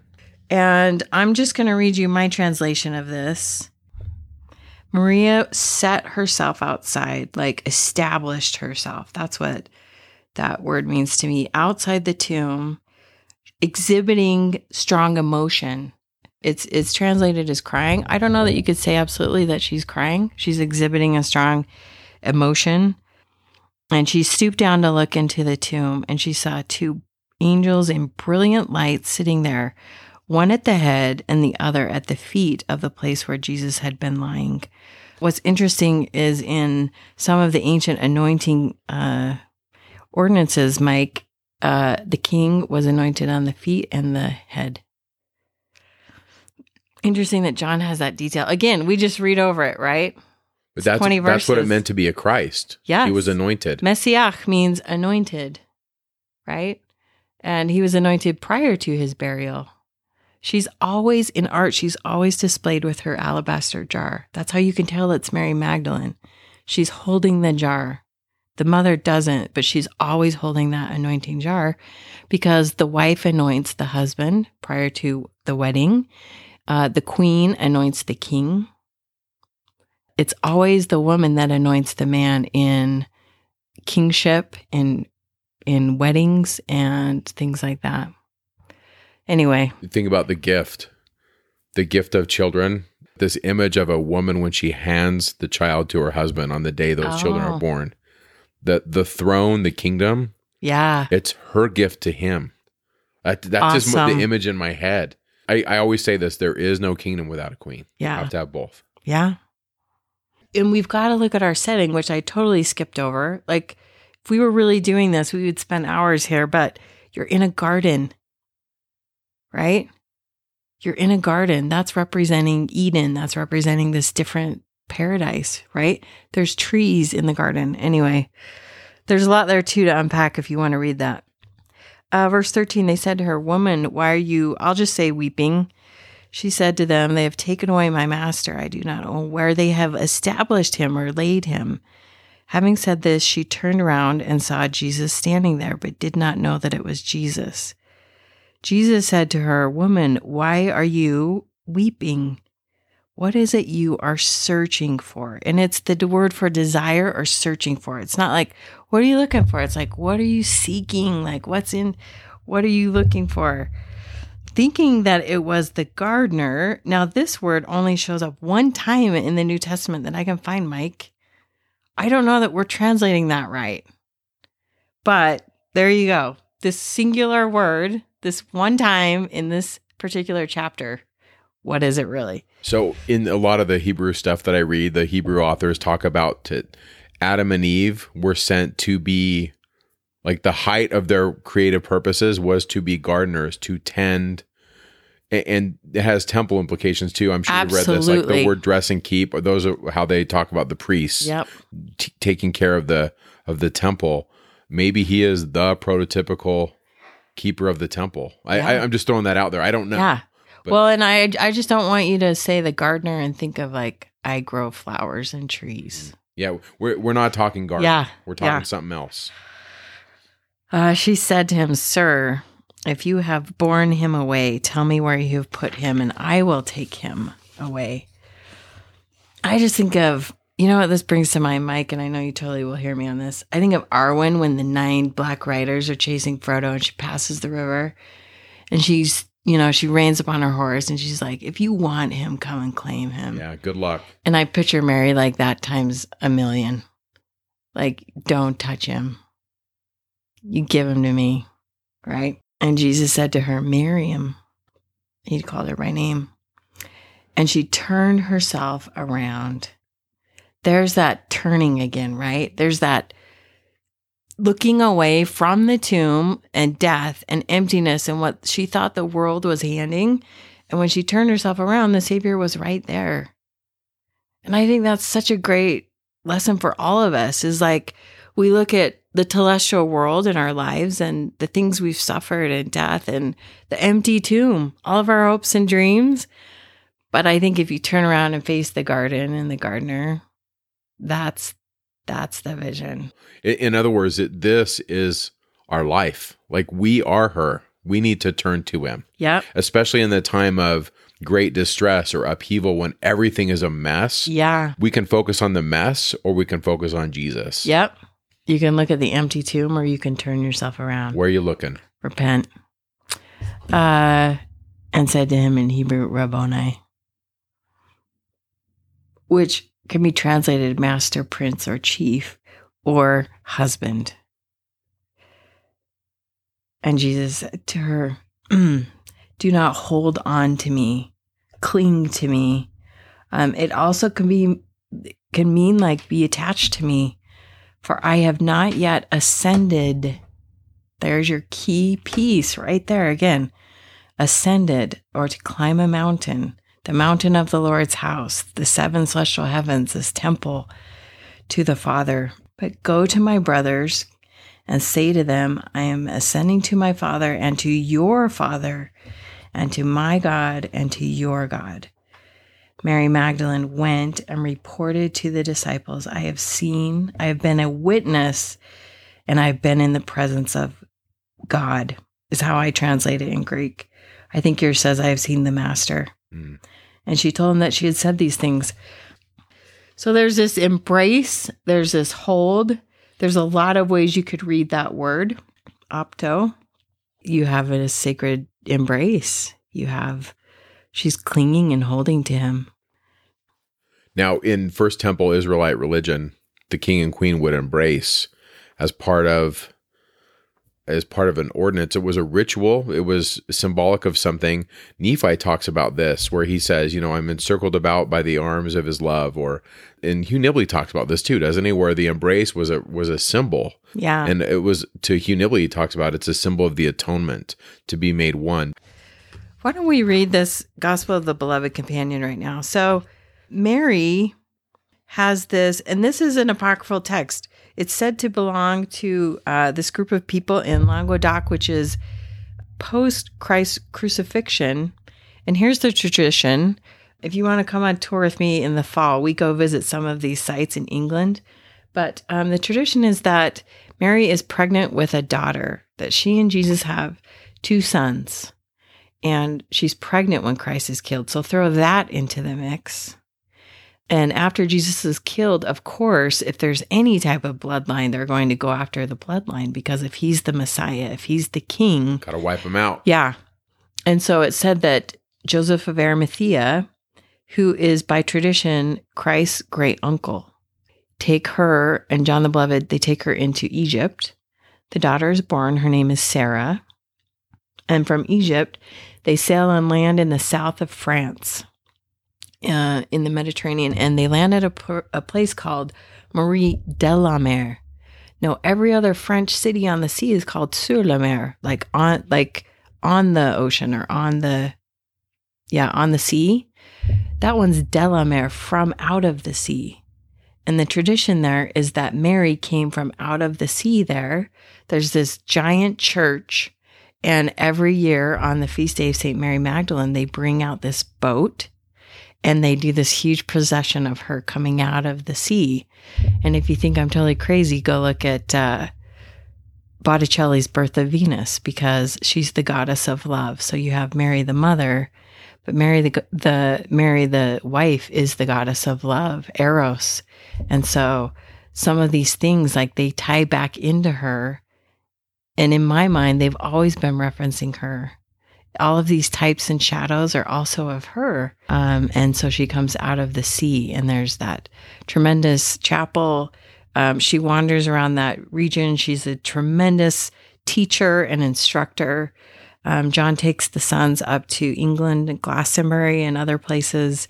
And I'm just going to read you my translation of this. Maria set herself outside, like established herself. That's what that word means to me. Outside the tomb, exhibiting strong emotion. It's it's translated as crying. I don't know that you could say absolutely that she's crying. She's exhibiting a strong emotion. And she stooped down to look into the tomb and she saw two angels in brilliant light sitting there one at the head and the other at the feet of the place where Jesus had been lying. What's interesting is in some of the ancient anointing uh, ordinances, Mike, uh, the king was anointed on the feet and the head. Interesting that John has that detail. Again, we just read over it, right? But that's 20 that's what it meant to be a Christ. Yeah. He was anointed. Messiah means anointed, right? And he was anointed prior to his burial. She's always in art, she's always displayed with her alabaster jar. That's how you can tell it's Mary Magdalene. She's holding the jar. The mother doesn't, but she's always holding that anointing jar because the wife anoints the husband prior to the wedding. Uh, the queen anoints the king. It's always the woman that anoints the man in kingship in in weddings and things like that. Anyway, Think about the gift, the gift of children. This image of a woman when she hands the child to her husband on the day those children Oh. are born. The the throne, the kingdom, yeah, it's her gift to him. That, that's just Awesome. the image in my head. I, I always say this: there is no kingdom without a queen. Yeah. You yeah, have to have both. yeah. And we've got to look at our setting, which I totally skipped over. Like, if we were really doing this, we would spend hours here, but you're in a garden, right? You're in a garden. That's representing Eden. That's representing this different paradise, right? There's trees in the garden. Anyway, there's a lot there too to unpack if you want to read that. Uh, verse 13, they said to her, Woman, why are you, I'll just say weeping. She said to them, They have taken away my master. I do not know where they have established him or laid him. Having said this, she turned around and saw Jesus standing there, but did not know that it was Jesus. Jesus said to her, Woman, why are you weeping? What is it you are searching for? And it's the word for desire or searching for. It's not like, what are you looking for? It's like, what are you seeking? Like, what's in, what are you looking for? Thinking that it was the gardener. Now, this word only shows up one time in the New Testament that I can find, Mike. I don't know that we're translating that right. But there you go. This singular word, this one time in this particular chapter, what is it really? So, in a lot of the Hebrew stuff that I read, the Hebrew authors talk about it. Adam and Eve were sent to be like the height of their creative purposes was to be gardeners, to tend. And it has temple implications too. I'm sure you read this, like the word dress and keep. Or those are how they talk about the priests Yep. t- taking care of the of the temple. Maybe he is the prototypical keeper of the temple. I, Yeah. I, I'm just throwing that out there. I don't know. Yeah. But- well, and I I just don't want you to say the gardener and think of like I grow flowers and trees. Yeah, we're we're not talking garden. Yeah, we're talking yeah. something else. Uh, she said to him, Sir, if you have borne him away, tell me where you have put him, and I will take him away. I just think of, you know what this brings to mind, Mike, and I know you totally will hear me on this. I think of Arwen when the nine black riders are chasing Frodo and she passes the river and she's, you know, she reins upon her horse and she's like, if you want him, come and claim him. Yeah, good luck. And I picture Mary like that times a million. Like, don't touch him. You give him to me. Right? And Jesus said to her, Miriam. He called her by name. And she turned herself around. There's that turning again, right? There's that looking away from the tomb and death and emptiness and what she thought the world was handing. And when she turned herself around, the Savior was right there. And I think that's such a great lesson for all of us is like we look at the telestial world in our lives and the things we've suffered and death and the empty tomb, all of our hopes and dreams. But I think if you turn around and face the garden and the gardener, that's that's the vision. In other words, it, this is our life. Like we are her. We need to turn to him, Yeah. especially in the time of great distress or upheaval when everything is a mess. Yeah. We can focus on the mess or we can focus on Jesus. Yep. You can look at the empty tomb or you can turn yourself around. Where are you looking? repent. Uh, and said to him in Hebrew, Rabboni, which can be translated master, prince, or chief, or husband. And Jesus said to her, [CLEARS THROAT] Do not hold on to me, cling to me. Um, it also can be can mean like be attached to me. For I have not yet ascended. There's your key piece right there again. Ascended or to climb a mountain, the mountain of the Lord's house, the seven celestial heavens, this temple to the Father. But go to my brothers and say to them, I am ascending to my Father and to your Father and to my God and to your God. Mary Magdalene went and reported to the disciples, I have seen, I have been a witness, and I've been in the presence of God, is how I translate it in Greek. I think yours says, I have seen the Master. And she told him that she had said these things. So there's this embrace, there's this hold. There's a lot of ways you could read that word, opto. You have a sacred embrace. You have she's clinging and holding to him. Now, in First Temple Israelite religion, the king and queen would embrace as part of as part of an ordinance. It was a ritual. It was symbolic of something. Nephi talks about this, where he says, "You know, I'm encircled about by the arms of His love." Or, and Hugh Nibley talks about this too, doesn't he? Where the embrace was a was a symbol. Yeah, and it was to Hugh Nibley. He talks about it's a symbol of the atonement to be made one. Why don't we read this Gospel of the Beloved Companion right now? So, Mary has this, and this is an apocryphal text. It's said to belong to uh, this group of people in Languedoc, which is post Christ's crucifixion. And here's the tradition. If you want to come on tour with me in the fall, we go visit some of these sites in England. But um, the tradition is that Mary is pregnant with a daughter, that she and Jesus have two sons. And she's pregnant when Christ is killed. So throw that into the mix. And after Jesus is killed, of course, if there's any type of bloodline, they're going to go after the bloodline because if he's the Messiah, if he's the king, gotta wipe him out. Yeah. And so it said that Joseph of Arimathea, who is by tradition Christ's great uncle, take her and John the Beloved, they take her into Egypt. The daughter is born. Her name is Sarah. And from Egypt, they sail on land in the south of France uh, in the Mediterranean, and they land at a, a place called Marie de la Mer. No, every other French city on the sea is called sur la mer, like on like on the ocean or on the yeah on the sea. That one's de la mer, from out of the sea. And the tradition there is that Mary came from out of the sea there. There's this giant church. And every year on the feast day of St. Mary Magdalene, they bring out this boat and they do this huge procession of her coming out of the sea. And if you think I'm totally crazy, go look at uh, Botticelli's Birth of Venus because she's the goddess of love. So you have Mary the mother, but Mary the the Mary the wife is the goddess of love, Eros. And so some of these things like they tie back into her. And in my mind, they've always been referencing her all of these types and shadows are also of her. Um, and so she comes out of the sea, and there's that tremendous chapel. Um, she wanders around that region. She's a tremendous teacher and instructor. Um, John takes the sons up to England and Glastonbury and other places.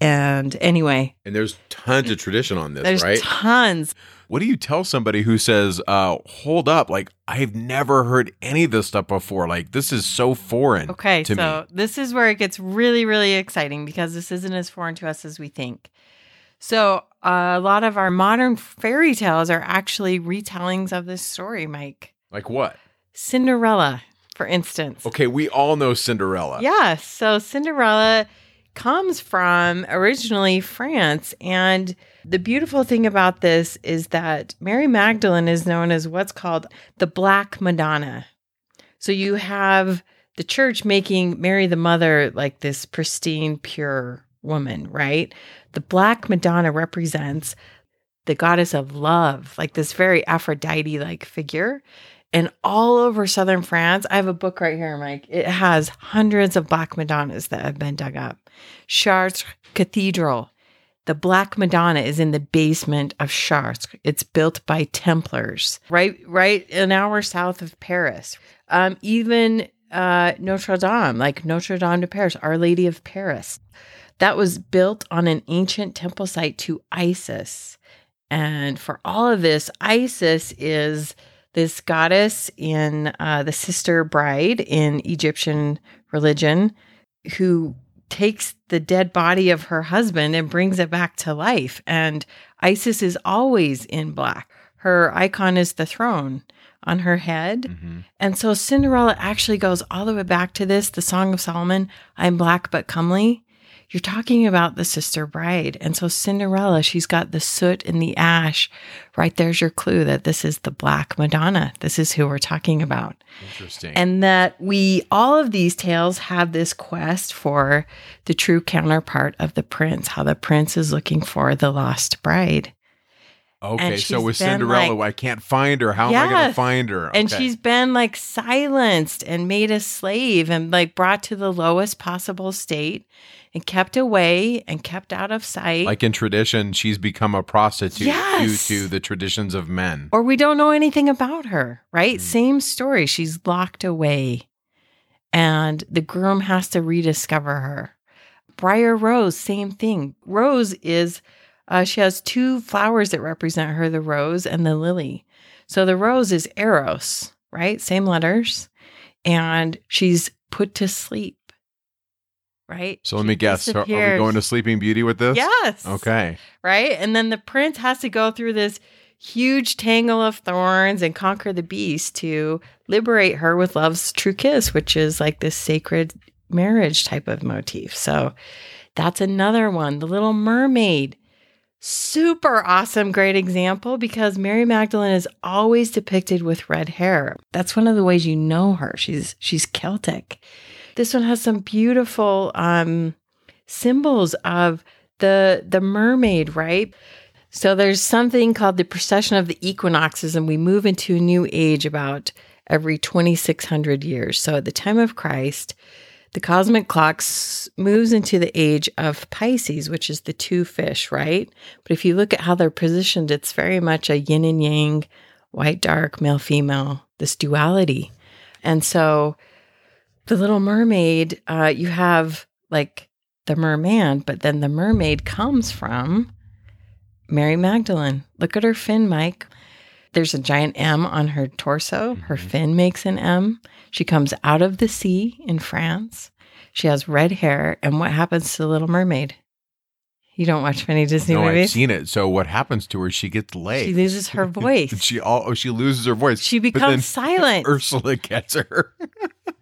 And anyway, and there's tons of tradition on this, there's right? Tons. What do you tell somebody who says, uh, hold up, like I've never heard any of this stuff before. Like this is so foreign. Okay, so me. this is where it gets really, really exciting because this isn't as foreign to us as we think. So uh, a lot of our modern fairy tales are actually retellings of this story, Mike. Like what? Cinderella, for instance. Okay, we all know Cinderella. Yeah. So Cinderella comes from originally France and the beautiful thing about this is that Mary Magdalene is known as what's called the Black Madonna. So you have the church making Mary the mother like this pristine, pure woman, right? The Black Madonna represents the goddess of love, like this very Aphrodite like figure. And all over southern France, I have a book right here, Mike. It has hundreds of Black Madonnas that have been dug up. Chartres Cathedral the Black Madonna is in the basement of Chartres. It's built by Templars, right, right an hour south of Paris. Um, even uh, Notre Dame, like Notre Dame de Paris, Our Lady of Paris. That was built on an ancient temple site to Isis. And for all of this, Isis is this goddess in uh, the sister bride in Egyptian religion who takes the dead body of her husband and brings it back to life. And Isis is always in black. Her icon is the throne on her head. Mm-hmm. And so Cinderella actually goes all the way back to this, the Song of Solomon, I'm black but comely. You're talking about the sister bride. And so Cinderella, she's got the soot and the ash. Right there's your clue that this is the Black Madonna. This is who we're talking about. Interesting. And that we, all of these tales have this quest for the true counterpart of the prince, how the prince is looking for the lost bride. okay, so with Cinderella, like- I can't find her. How am I going to find her? And she's been like silenced and made a slave and like brought to the lowest possible state and kept away and kept out of sight. like in tradition, she's become a prostitute Yes. due to the traditions of men. or we don't know anything about her, right? Mm. Same story. She's locked away and the groom has to rediscover her. Briar Rose, same thing. Rose is, uh, she has two flowers that represent her the rose and the lily. So the rose is Eros, right? Same letters. And she's put to sleep, right? So let me guess. So are we going to Sleeping Beauty with this? Yes. Okay. Right. And then the prince has to go through this huge tangle of thorns and conquer the beast to liberate her with love's true kiss, which is like this sacred marriage type of motif. So that's another one. The Little Mermaid. Super awesome, great example because Mary Magdalene is always depicted with red hair. That's one of the ways you know her. She's she's Celtic. This one has some beautiful um, symbols of the the mermaid, right? So there's something called the precession of the equinoxes, and we move into a new age about every 2,600 years. So at the time of Christ, the cosmic clock moves into the age of Pisces, which is the two fish, right? But if you look at how they're positioned, it's very much a yin and yang, white, dark, male, female, this duality. And so the little mermaid, uh, you have like the merman, but then the mermaid comes from Mary Magdalene. Look at her fin, Mike. There's a giant M on her torso. Her Mhm. fin makes an M. She comes out of the sea in France. She has red hair. And what happens to the little mermaid? You don't watch many Disney No, I've seen it. So what happens to her? She gets laid. She loses her [LAUGHS] voice. she all oh, she loses her voice. She becomes silent. [LAUGHS] Ursula gets her. [LAUGHS]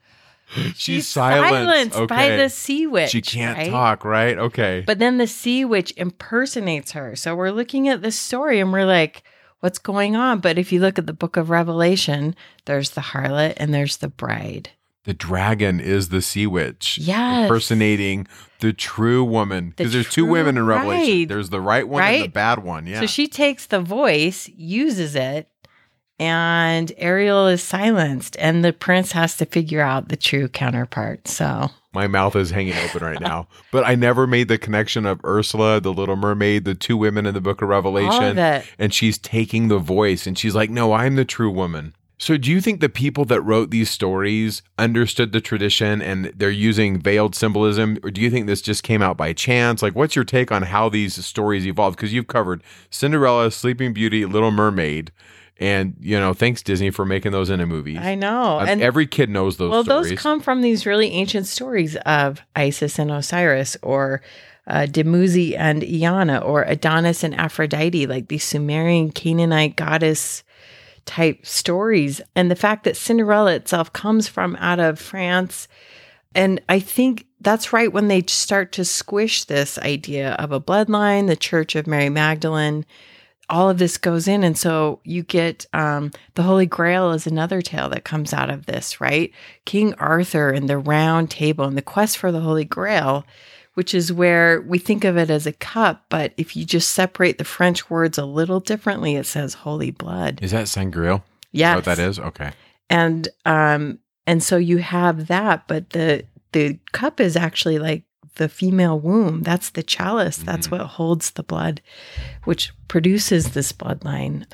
[GASPS] She's, She's silenced. silenced by the sea witch. She can't right? talk, right? Okay. But then the sea witch impersonates her. So we're looking at this story and we're like, what's going on? But if you look at the book of Revelation, there's the harlot and there's the bride. the dragon is the sea witch. Yes. Impersonating the true woman. The Because there's two women in Revelation. right. There's the right one and the bad one. Yeah. So she takes the voice, uses it, and Ariel is silenced. And the prince has to figure out the true counterpart. So My mouth is hanging open right now. But I never made the connection of Ursula, the little mermaid, the two women in the book of of Revelation. it. and she's taking the voice and she's like, No, I'm the true woman. So, do you think the people that wrote these stories understood the tradition and they're using veiled symbolism? Or do you think this just came out by chance? Like, what's your take on how these stories evolved? Because you've covered Cinderella, Sleeping Beauty, Little Mermaid, and, you know, thanks Disney for making those into movies. I know. Um, and every kid knows those well, stories. those come from these really ancient stories of Isis and Osiris, or uh, Dumuzi and Inanna, or Adonis and Aphrodite, like these Sumerian Canaanite goddess type stories. And the fact that Cinderella itself comes from out of France. And I think that's right when they start to squish this idea of a bloodline, the Church of Mary Magdalene. All of this goes in. And so you get um, the Holy Grail is another tale that comes out of this, right? King Arthur and the Round Table and the quest for the Holy Grail, which is where we think of it as a cup. But if you just separate the French words a little differently, it says holy blood. is that Sangreal? Yeah. What that is? Okay. and um and so you have that but the the cup is actually like the female womb that's the chalice that's Mhm. what holds the blood which produces this bloodline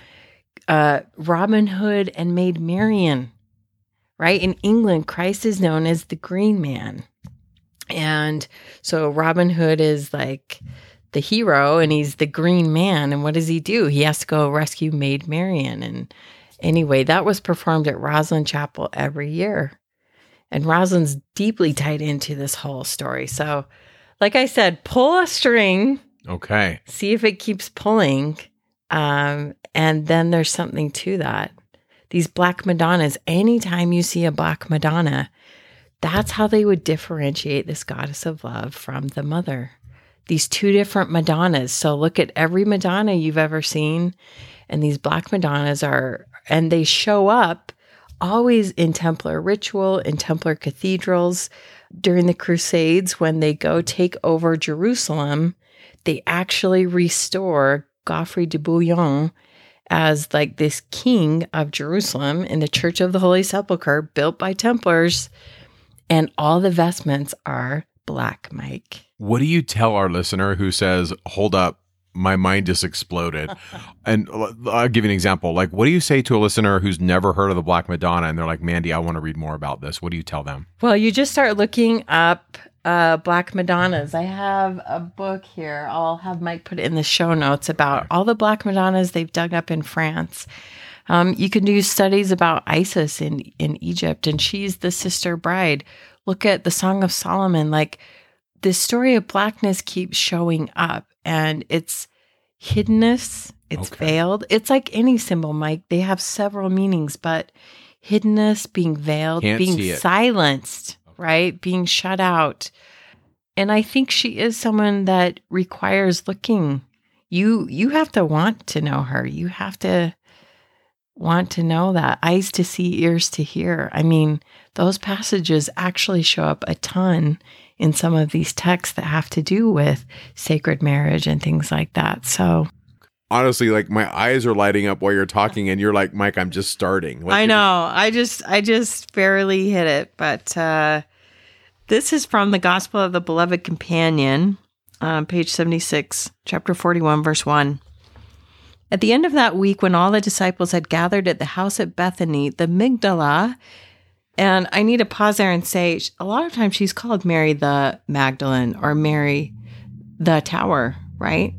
uh robin hood and maid marian right? In England, Christ is known as the Green Man. And so Robin Hood is like the hero and he's the green man. And what does he do? He has to go rescue Maid Marian. And anyway, that was performed at Rosslyn Chapel every year. And Rosslyn's deeply tied into this whole story. So, like I said, pull a string. Okay. See if it keeps pulling. Um, and then there's something to that. These black Madonnas, anytime you see a black Madonna, that's how they would differentiate this goddess of love from the mother these two different Madonnas. So look at every Madonna you've ever seen, and these black Madonnas are, and they show up always in Templar ritual, in Templar cathedrals. During the Crusades, when they go take over Jerusalem, they actually restore Godfrey de Bouillon as like this king of Jerusalem in the Church of the Holy Sepulchre built by Templars. And all the vestments are black, Mike. What do you tell our listener who says, hold up, my mind just exploded? [LAUGHS] and I'll give you an example. Like, what do you say to a listener who's never heard of the Black Madonna and they're like, Mandy, I want to read more about this? What do you tell them? Well, you just start looking up uh, Black Madonnas. I have a book here. I'll have Mike put it in the show notes about all the Black Madonnas they've dug up in France. Um, you can do studies about Isis in, in Egypt, and she's the sister bride. Look at the Song of Solomon. Like, this story of blackness keeps showing up and it's hiddenness, it's okay. veiled. It's like any symbol, Mike. They have several meanings, but hiddenness, being veiled, Can't being silenced, okay. right? Being shut out. And I think she is someone that requires looking. You you have to want to know her. You have to want to know that eyes to see, ears to hear. I mean, those passages actually show up a ton in some of these texts that have to do with sacred marriage and things like that. So honestly like my eyes are lighting up while you're talking and you're like Mike I'm just starting. Like I know. I just I just barely hit it, but uh this is from the Gospel of the Beloved Companion, uh, page 76, chapter 41, verse 1. At the end of that week, when all the disciples had gathered at the house at Bethany, the Migdala and I need to pause there and say a lot of times she's called Mary the Magdalene or Mary the Tower, right?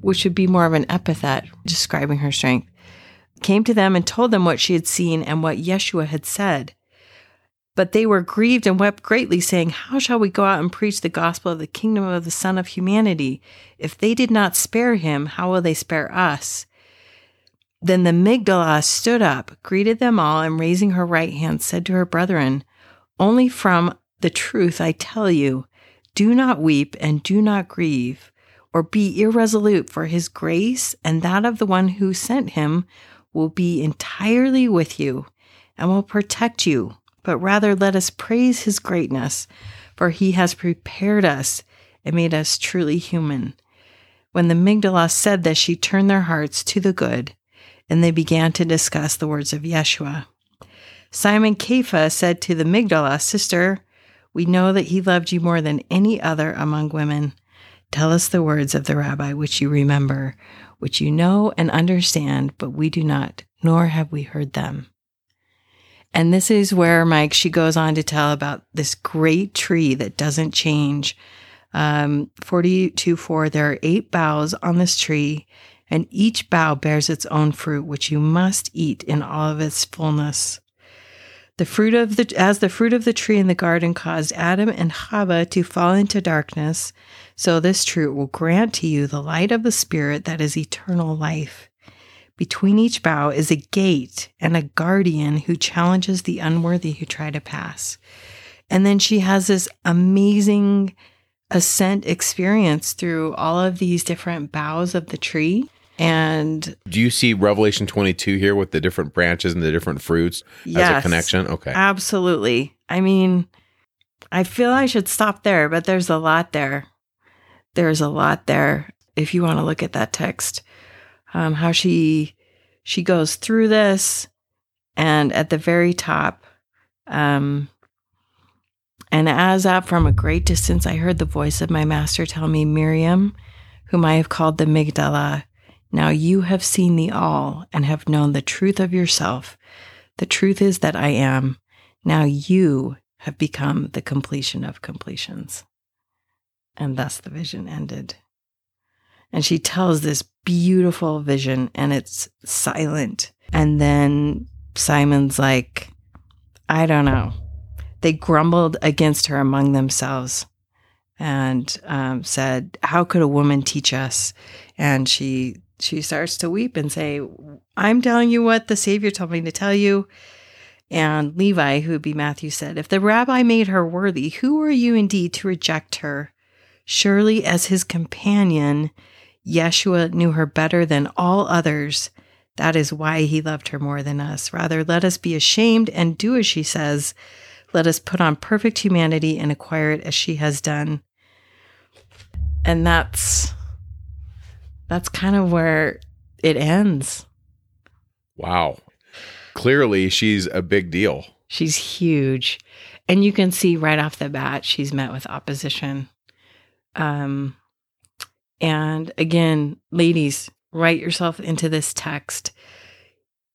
Which would be more of an epithet describing her strength. Came to them and told them what she had seen and what Yeshua had said. But they were grieved and wept greatly, saying, How shall we go out and preach the gospel of the kingdom of the Son of humanity? If they did not spare him, how will they spare us? Then the Migdala stood up, greeted them all, and raising her right hand, said to her brethren, Only from the truth I tell you, do not weep and do not grieve, or be irresolute, for his grace and that of the one who sent him will be entirely with you and will protect you. But rather let us praise his greatness, for he has prepared us and made us truly human. When the Migdala said this, she turned their hearts to the good and they began to discuss the words of Yeshua. Simon Kepha said to the Migdala, Sister, we know that he loved you more than any other among women. Tell us the words of the rabbi which you remember, which you know and understand, but we do not, nor have we heard them. And this is where Mike, she goes on to tell about this great tree that doesn't change. Um, 42 4, there are eight boughs on this tree, and each bough bears its own fruit, which you must eat in all of its fullness. The fruit of the as the fruit of the tree in the garden caused Adam and Chava to fall into darkness, so this tree will grant to you the light of the Spirit that is eternal life. Between each bough is a gate and a guardian who challenges the unworthy who try to pass. And then she has this amazing ascent experience through all of these different boughs of the tree. And do you see Revelation 22 here with the different branches and the different fruits yes, as a connection? Okay. Absolutely. I mean, I feel I should stop there, but there's a lot there. There's a lot there if you want to look at that text. Um, how she she goes through this and at the very top um and as up from a great distance I heard the voice of my master tell me Miriam whom I have called the Migdala now you have seen the all and have known the truth of yourself. The truth is that I am. Now you have become the completion of completions. And thus the vision ended. And she tells this beautiful vision and it's silent. And then Simon's like, I don't know. They grumbled against her among themselves and um, said, How could a woman teach us? And she she starts to weep and say, I'm telling you what the Savior told me to tell you. And Levi, who would be Matthew, said, If the rabbi made her worthy, who are you indeed to reject her? Surely, as his companion, Yeshua knew her better than all others. That is why he loved her more than us. Rather, let us be ashamed and do as she says. Let us put on perfect humanity and acquire it as she has done. And that's that's kind of where it ends. Wow. Clearly, she's a big deal. She's huge. And you can see right off the bat, she's met with opposition. Um, and again, ladies, write yourself into this text.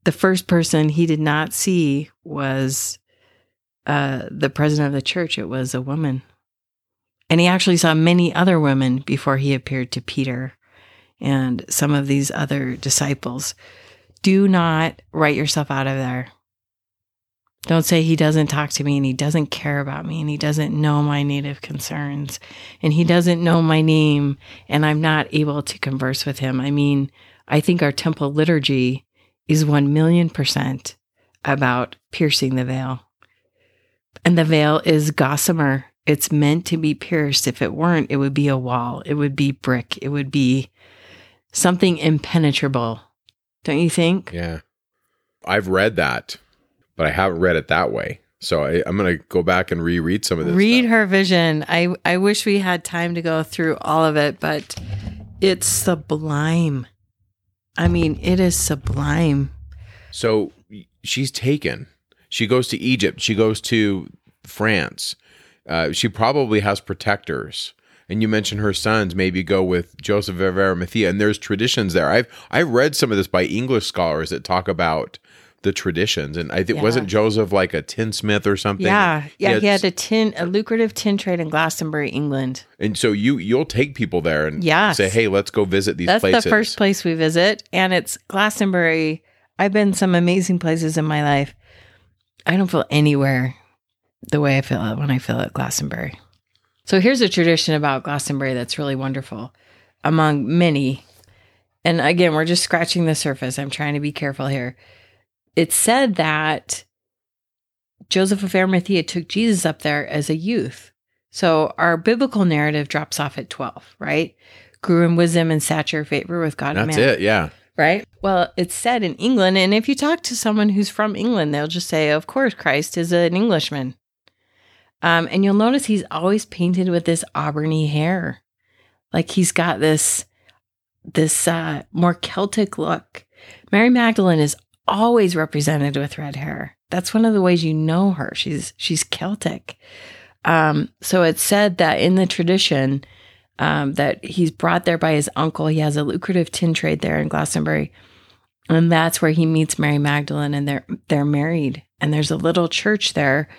The first person he did not see was uh, the president of the church, it was a woman. And he actually saw many other women before he appeared to Peter and some of these other disciples. Do not write yourself out of there. Don't say he doesn't talk to me and he doesn't care about me and he doesn't know my native concerns and he doesn't know my name and I'm not able to converse with him. I mean, I think our temple liturgy is 1 million percent about piercing the veil. And the veil is gossamer. It's meant to be pierced. If it weren't, it would be a wall, it would be brick, it would be something impenetrable. Don't you think? Yeah. I've read that but I haven't read it that way. So I, am going to go back and reread some of this. Read stuff. her vision. I I wish we had time to go through all of it, but it's sublime. I mean, it is sublime. So she's taken. She goes to Egypt. She goes to France. Uh, she probably has protectors. And you mentioned her sons maybe go with Joseph of Arimathea, and there's traditions there. I've I've read some of this by English scholars that talk about the traditions. And I think yeah. wasn't Joseph like a tinsmith or something? Yeah, yeah, he had, he had, a tin, a lucrative tin trade in Glastonbury, England. And so you you'll take people there and yes. say, hey, let's go visit these That's places. the first place we visit, and it's Glastonbury. I've been some amazing places in my life. I don't feel anywhere the way I feel it when I feel at Glastonbury. So here's a tradition about Glastonbury that's really wonderful, among many. And again, we're just scratching the surface. I'm trying to be careful here it said that Joseph of Arimathea took Jesus up there as a youth. So our biblical narrative drops off at 12, right? Grew in wisdom and stature, favor with God That's and man. That's it, yeah. Right? Well, it's said in England. And if you talk to someone who's from England, they'll just say, of course, Christ is an Englishman. Um, and you'll notice he's always painted with this auburny hair. Like he's got this this uh, more Celtic look. Mary Magdalene is always represented with red hair. That's one of the ways you know her. She's she's Celtic. Um, so it's said that in the tradition um, that he's brought there by his uncle. He has a lucrative tin trade there in Glastonbury, and that's where he meets Mary Magdalene, and they're they're married. And there's a little church there,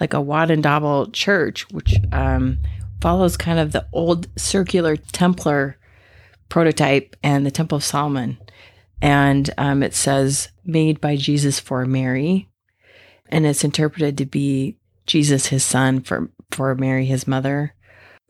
like a wattle and daub church, which um, follows kind of the old circular Templar prototype and the Temple of Solomon. And um, it says, made by Jesus for Mary. And it's interpreted to be Jesus, his son, for, for Mary, his mother.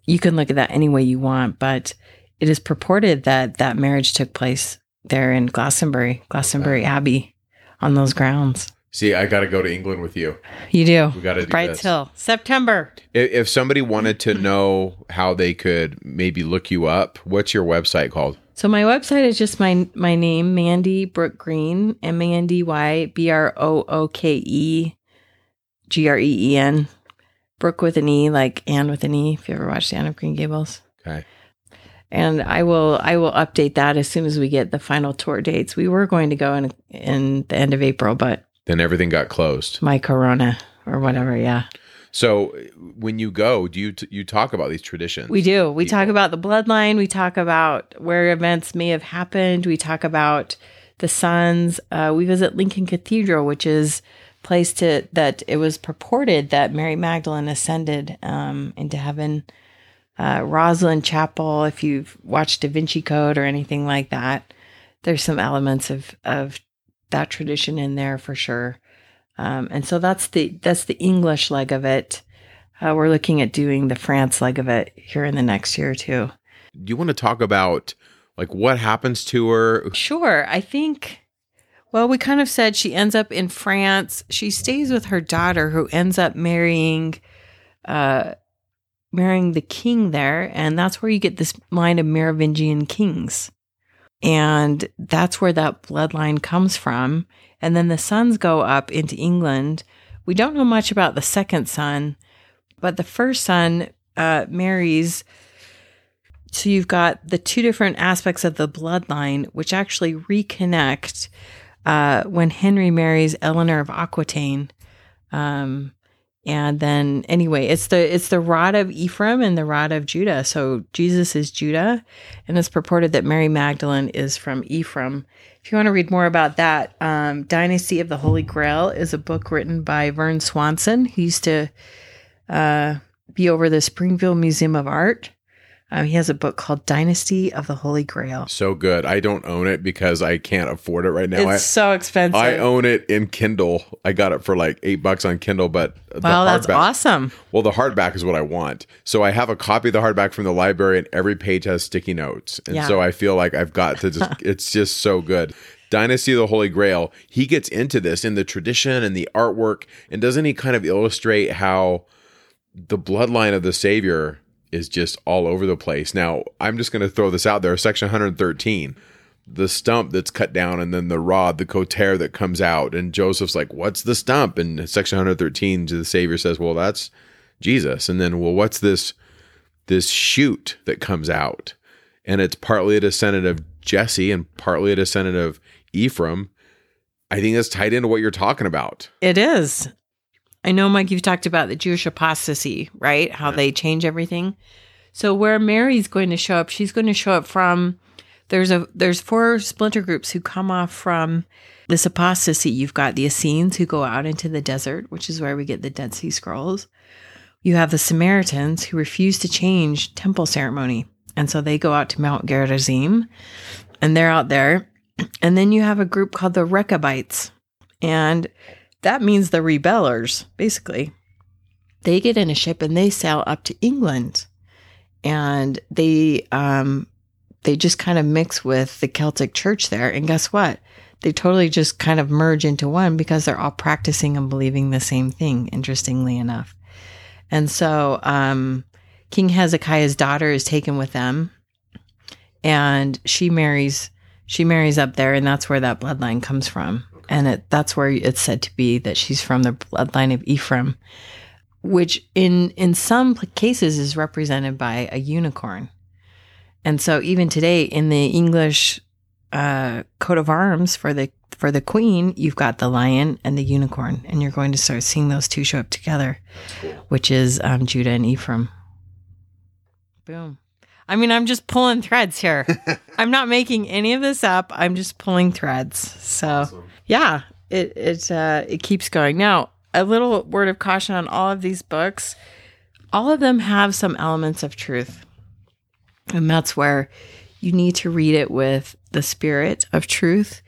You can look at that any way you want, but it is purported that that marriage took place there in Glastonbury, Glastonbury. Abbey on those grounds. See, I got to go to England with you. You do. We got to do Brights this. Hill, September. If, if somebody wanted to know how they could maybe look you up, what's your website called? So my website is just my my name, Mandy Brooke Green, M A N D Y B R O O K E G R E E N. Brooke with an E, like Anne with an E. If you ever watched Anne of Green Gables. Okay. And I will I will update that as soon as we get the final tour dates. We were going to go in in the end of April, but then everything got closed. My corona or whatever, yeah. So when you go, do you t- you talk about these traditions? We do. We people? talk about the bloodline. We talk about where events may have happened. We talk about the sons. Uh, we visit Lincoln Cathedral, which is place to that it was purported that Mary Magdalene ascended um, into heaven. Uh, Rosslyn Chapel, if you've watched Da Vinci Code or anything like that, there's some elements of of that tradition in there for sure. Um, and so that's the that's the English leg of it. Uh, we're looking at doing the France leg of it here in the next year or two. Do you want to talk about like what happens to her? Sure. I think well, we kind of said she ends up in France. She stays with her daughter who ends up marrying uh marrying the king there, and that's where you get this line of Merovingian kings. And that's where that bloodline comes from. And then the sons go up into England. We don't know much about the second son, but the first son uh, marries. So you've got the two different aspects of the bloodline, which actually reconnect uh, when Henry marries Eleanor of Aquitaine. Um, and then anyway, it's the it's the rod of Ephraim and the rod of Judah. So Jesus is Judah, and it's purported that Mary Magdalene is from Ephraim. If you want to read more about that, um, Dynasty of the Holy Grail is a book written by Vern Swanson. He used to uh, be over the Springville Museum of Art. Um, he has a book called Dynasty of the Holy Grail. So good. I don't own it because I can't afford it right now. It's I, so expensive. I own it in Kindle. I got it for like eight bucks on Kindle, but wow, that's awesome. Well, the hardback is what I want. So I have a copy of the hardback from the library, and every page has sticky notes, and Yeah. so I feel like I've got to just. [LAUGHS] it's just so good. Dynasty of the Holy Grail. He gets into this in the tradition and the artwork, and doesn't he kind of illustrate how the bloodline of the Savior is just all over the place. Now, I'm just going to throw this out there. Section 113, the stump that's cut down, and then the rod, the coter that comes out. And Joseph's like, What's the stump? And section 113, the Savior says, Well, that's Jesus. And then, well, what's this this shoot that comes out? And it's partly a descendant of Jesse and partly a descendant of Ephraim. I think that's tied into what you're talking about. It is. I know, Mike, you've talked about the Jewish apostasy, right? How they change everything. So where Mary's going to show up, she's going to show up from there's a there's four splinter groups who come off from this apostasy. You've got the Essenes who go out into the desert, which is where we get the Dead Sea Scrolls. You have the Samaritans who refuse to change temple ceremony. And so they go out to Mount Gerizim and they're out there. And then you have a group called the Rechabites. And that means the rebellers, basically. They get in a ship and they sail up to England. And they um they just kind of mix with the Celtic church there. And guess what? They totally just kind of merge into one because they're all practicing and believing the same thing, interestingly enough. And so um King Hezekiah's daughter is taken with them and she marries she marries up there and that's where that bloodline comes from and it, that's where it's said to be that she's from the bloodline of Ephraim which in in some cases is represented by a unicorn and so even today in the English uh, coat of arms for the for the queen you've got the lion and the unicorn and you're going to start seeing those two show up together which is um, Judah and Ephraim boom I mean, I'm just pulling threads here. [LAUGHS] I'm not making any of this up. I'm just pulling threads. So, yeah, it it uh, it keeps going. Now, a little word of caution on all of these books. All of them have some elements of truth, and that's where you need to read it with the spirit of truth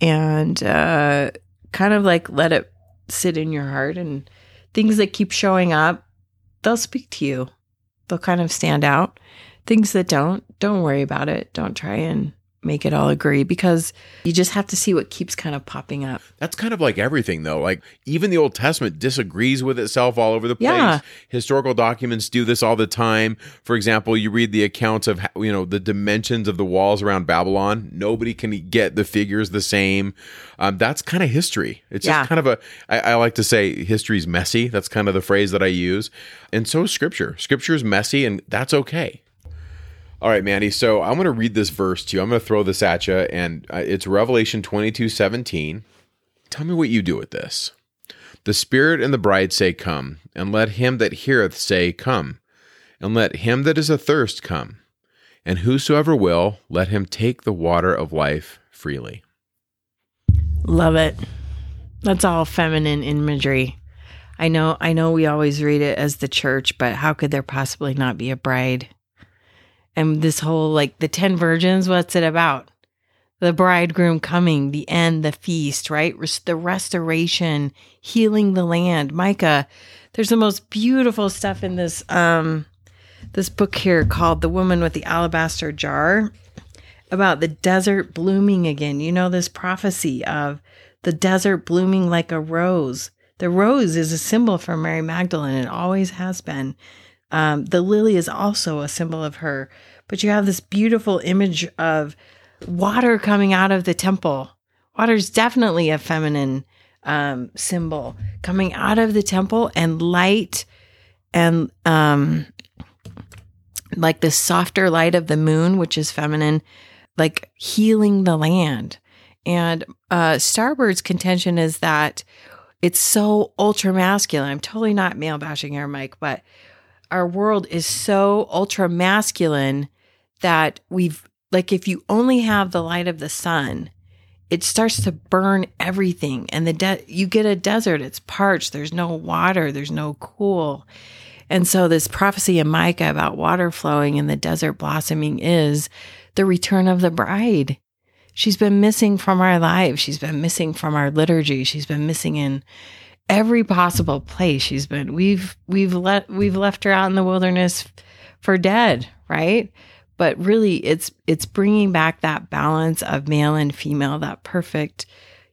and uh, kind of like let it sit in your heart. And things that keep showing up, they'll speak to you. They'll kind of stand out things that don't don't worry about it don't try and make it all agree because you just have to see what keeps kind of popping up That's kind of like everything, though. Like even the Old Testament disagrees with itself all over the place. Yeah. Historical documents do this all the time. For example, you read the accounts of you know the dimensions of the walls around Babylon. Nobody can get the figures the same. Um, that's kind of history. It's Yeah. just kind of a. I, I like to say history's messy. That's kind of the phrase that I use. And so is Scripture. Scripture is messy, and that's okay. All right, Mandy. So I'm going to read this verse to you. I'm going to throw this at you, and uh, it's Revelation 22 17. Tell me what you do with this. The Spirit and the bride say, Come, and let him that heareth say, Come, and let him that is athirst come, and whosoever will, let him take the water of life freely. love it That's all feminine imagery. I know I know we always read it as the church, but how could there possibly not be a bride? And this whole like the 10 virgins, what's it about? The bridegroom coming, the end, the feast, right? The restoration, healing the land. Micah, there's the most beautiful stuff in this um this book here called The Woman with the Alabaster Jar about the desert blooming again. You know this prophecy of the desert blooming like a rose. The rose is a symbol for Mary Magdalene and always has been. Um, the lily is also a symbol of her. But you have this beautiful image of water coming out of the temple. Water is definitely a feminine um, symbol coming out of the temple and light and um, like the softer light of the moon, which is feminine, like healing the land. And uh, Starbird's contention is that it's so ultra masculine. I'm totally not male bashing here, Mike, but our world is so ultra masculine that we've like if you only have the light of the sun, it starts to burn everything, and the de- you get a desert. It's parched. There's no water. There's no cool. And so this prophecy in Micah about water flowing and the desert blossoming is the return of the bride. She's been missing from our lives. She's been missing from our liturgy. She's been missing in every possible place. She's been we've we've let we've left her out in the wilderness for dead, right? But really it's it's bringing back that balance of male and female, that perfect,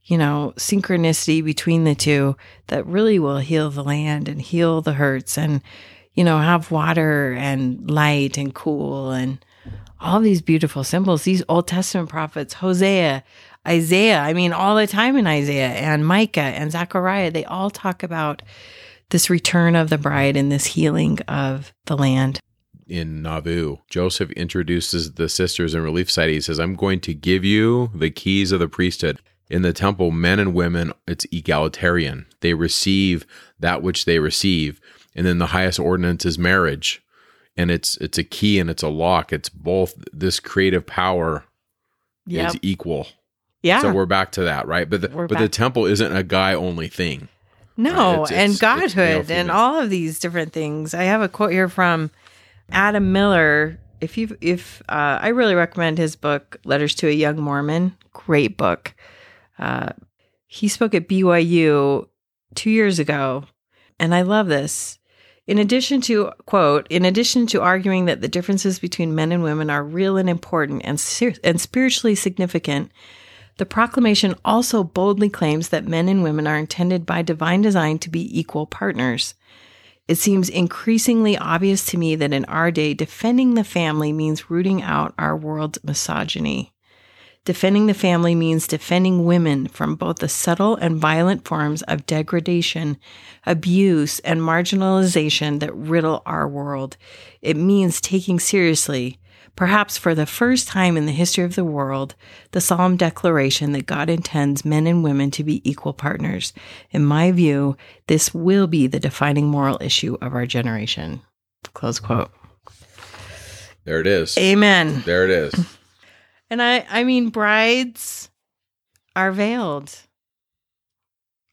you know, synchronicity between the two that really will heal the land and heal the hurts and you know, have water and light and cool and all these beautiful symbols. These Old Testament prophets, Hosea, Isaiah, I mean, all the time in Isaiah and Micah and Zechariah, they all talk about this return of the bride and this healing of the land. In Nauvoo, Joseph introduces the sisters in Relief Society. He says, I'm going to give you the keys of the priesthood. In the temple, men and women, it's egalitarian. They receive that which they receive. And then the highest ordinance is marriage and it's it's a key and it's a lock. It's both this creative power Yep. is equal. Yeah. So we're back to that, right? But the, We're but the temple isn't a guy only thing. No, It's- and it's- it's godhood and all of these different things. I have a quote here from Adam Miller. If you if uh, I really recommend his book Letters to a Young Mormon, great book. Uh, he spoke at BYU two years ago, and I love this. In addition to quote, in addition to arguing that the differences between men and women are real and important and ser- and spiritually significant, the proclamation also boldly claims that men and women are intended by divine design to be equal partners. It seems increasingly obvious to me that in our day, defending the family means rooting out our world's misogyny. Defending the family means defending women from both the subtle and violent forms of degradation, abuse, and marginalization that riddle our world. It means taking seriously, perhaps for the first time in the history of the world, the solemn declaration that God intends men and women to be equal partners. In my view, this will be the defining moral issue of our generation. Close quote. There it is. Amen. There it is. [LAUGHS] And I, I mean, brides are veiled.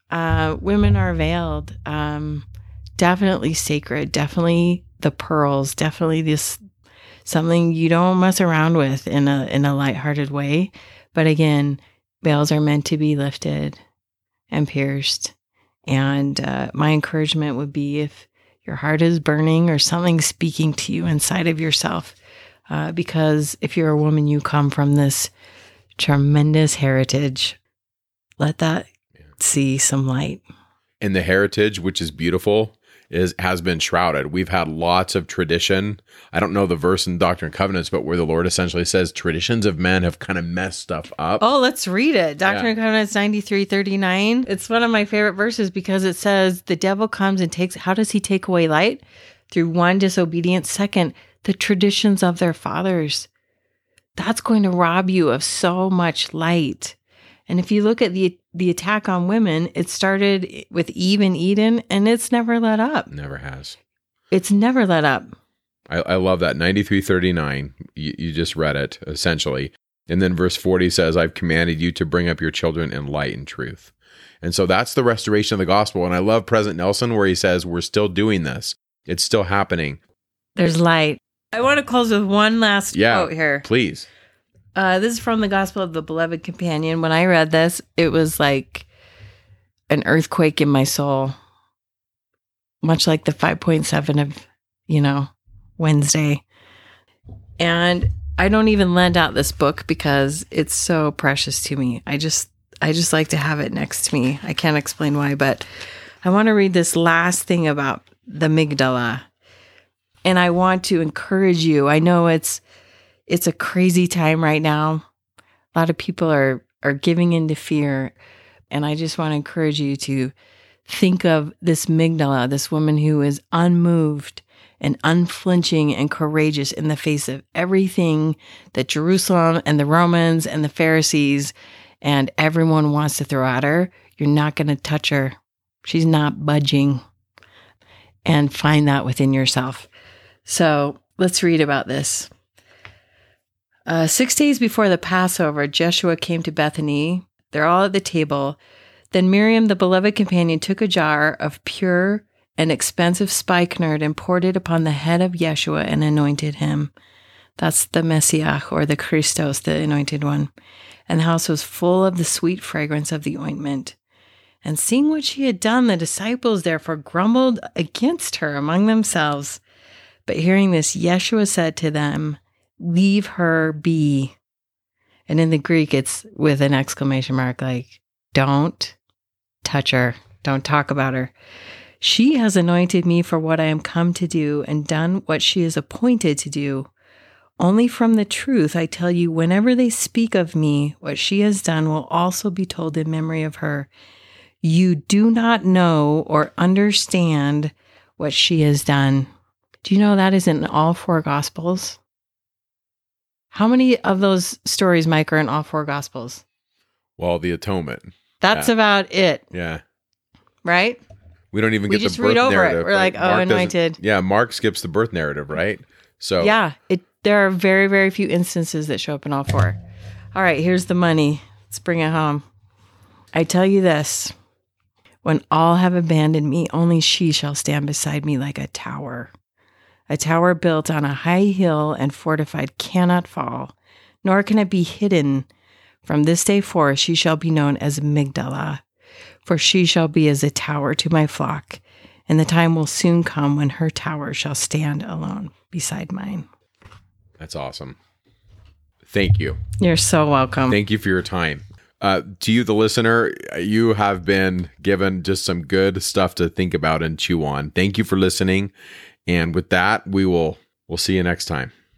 Uh, women are veiled. Um, definitely sacred. Definitely the pearls. Definitely this something you don't mess around with in a in a lighthearted way. But again, veils are meant to be lifted and pierced. And uh, my encouragement would be if your heart is burning or something speaking to you inside of yourself, uh, because if you're a woman, you come from this tremendous heritage. Let that see some light. and the heritage, which is beautiful, is has been shrouded. We've had lots of tradition. I don't know the verse in Doctrine and Covenants, but where the Lord essentially says traditions of men have kind of messed stuff up. Oh, let's read it. Doctrine Yeah. and Covenants 93 39. It's one of my favorite verses because it says, The devil comes and takes, how does he take away light? Through one disobedience. Second, the traditions of their fathers. That's going to rob you of so much light. And if you look at the the attack on women, it started with Eve and Eden, and it's never let up. Never has. It's never let up. I, I love that. 9339. You, you just read it, essentially. And then verse 40 says, I've commanded you to bring up your children in light and truth. And so that's the restoration of the gospel. And I love President Nelson where he says, We're still doing this, it's still happening. There's light. I want to close with one last Yeah. quote here. Please. Uh, this is from the Gospel of the Beloved Companion. When I read this, it was like an earthquake in my soul, much like the 5.7 of, you know, Wednesday. And I don't even lend out this book because it's so precious to me. I just, I just like to have it next to me. I can't explain why, but I want to read this last thing about the Migdala. And I want to encourage you. I know it's, it's a crazy time right now. A lot of people are are giving into fear, and I just want to encourage you to think of this Migdala, this woman who is unmoved and unflinching and courageous in the face of everything that Jerusalem and the Romans and the Pharisees and everyone wants to throw at her. You're not going to touch her. She's not budging. And find that within yourself. So let's read about this. Uh, six days before the Passover, Yeshua came to Bethany. They're all at the table. Then Miriam, the beloved companion, took a jar of pure and expensive spikenard and poured it upon the head of Yeshua and anointed him. That's the Messiah or the Christos, the anointed one. And the house was full of the sweet fragrance of the ointment. And seeing what she had done, the disciples therefore grumbled against her among themselves. But hearing this, Yeshua said to them, leave her be. And in the Greek, it's with an exclamation mark like, don't touch her, don't talk about her. She has anointed me for what I am come to do and done what she is appointed to do. Only from the truth I tell you, whenever they speak of me, what she has done will also be told in memory of her. You do not know or understand what she has done. Do you know that is in all four gospels? How many of those stories, Mike, are in all four gospels? Well, the atonement. That's Yeah. about it, Yeah. right? We don't even We get the birth read over it. narrative. We're like, oh, doesn't- anointed. Yeah, Mark skips the birth narrative, right? So Yeah, it. There are very, very few instances that show up in all four. All right, here's the money. Let's bring it home. I tell you this: when all have abandoned me, only she shall stand beside me like a tower. A tower built on a high hill and fortified cannot fall, nor can it be hidden. From this day forth, she shall be known as Migdala, for she shall be as a tower to my flock, and the time will soon come when her tower shall stand alone beside mine. that's awesome. Thank you. You're so welcome. Thank you for your time. Uh, to you, the listener, you have been given just some good stuff to think about and chew on. Thank you for listening. And with that, we will we'll see you next time.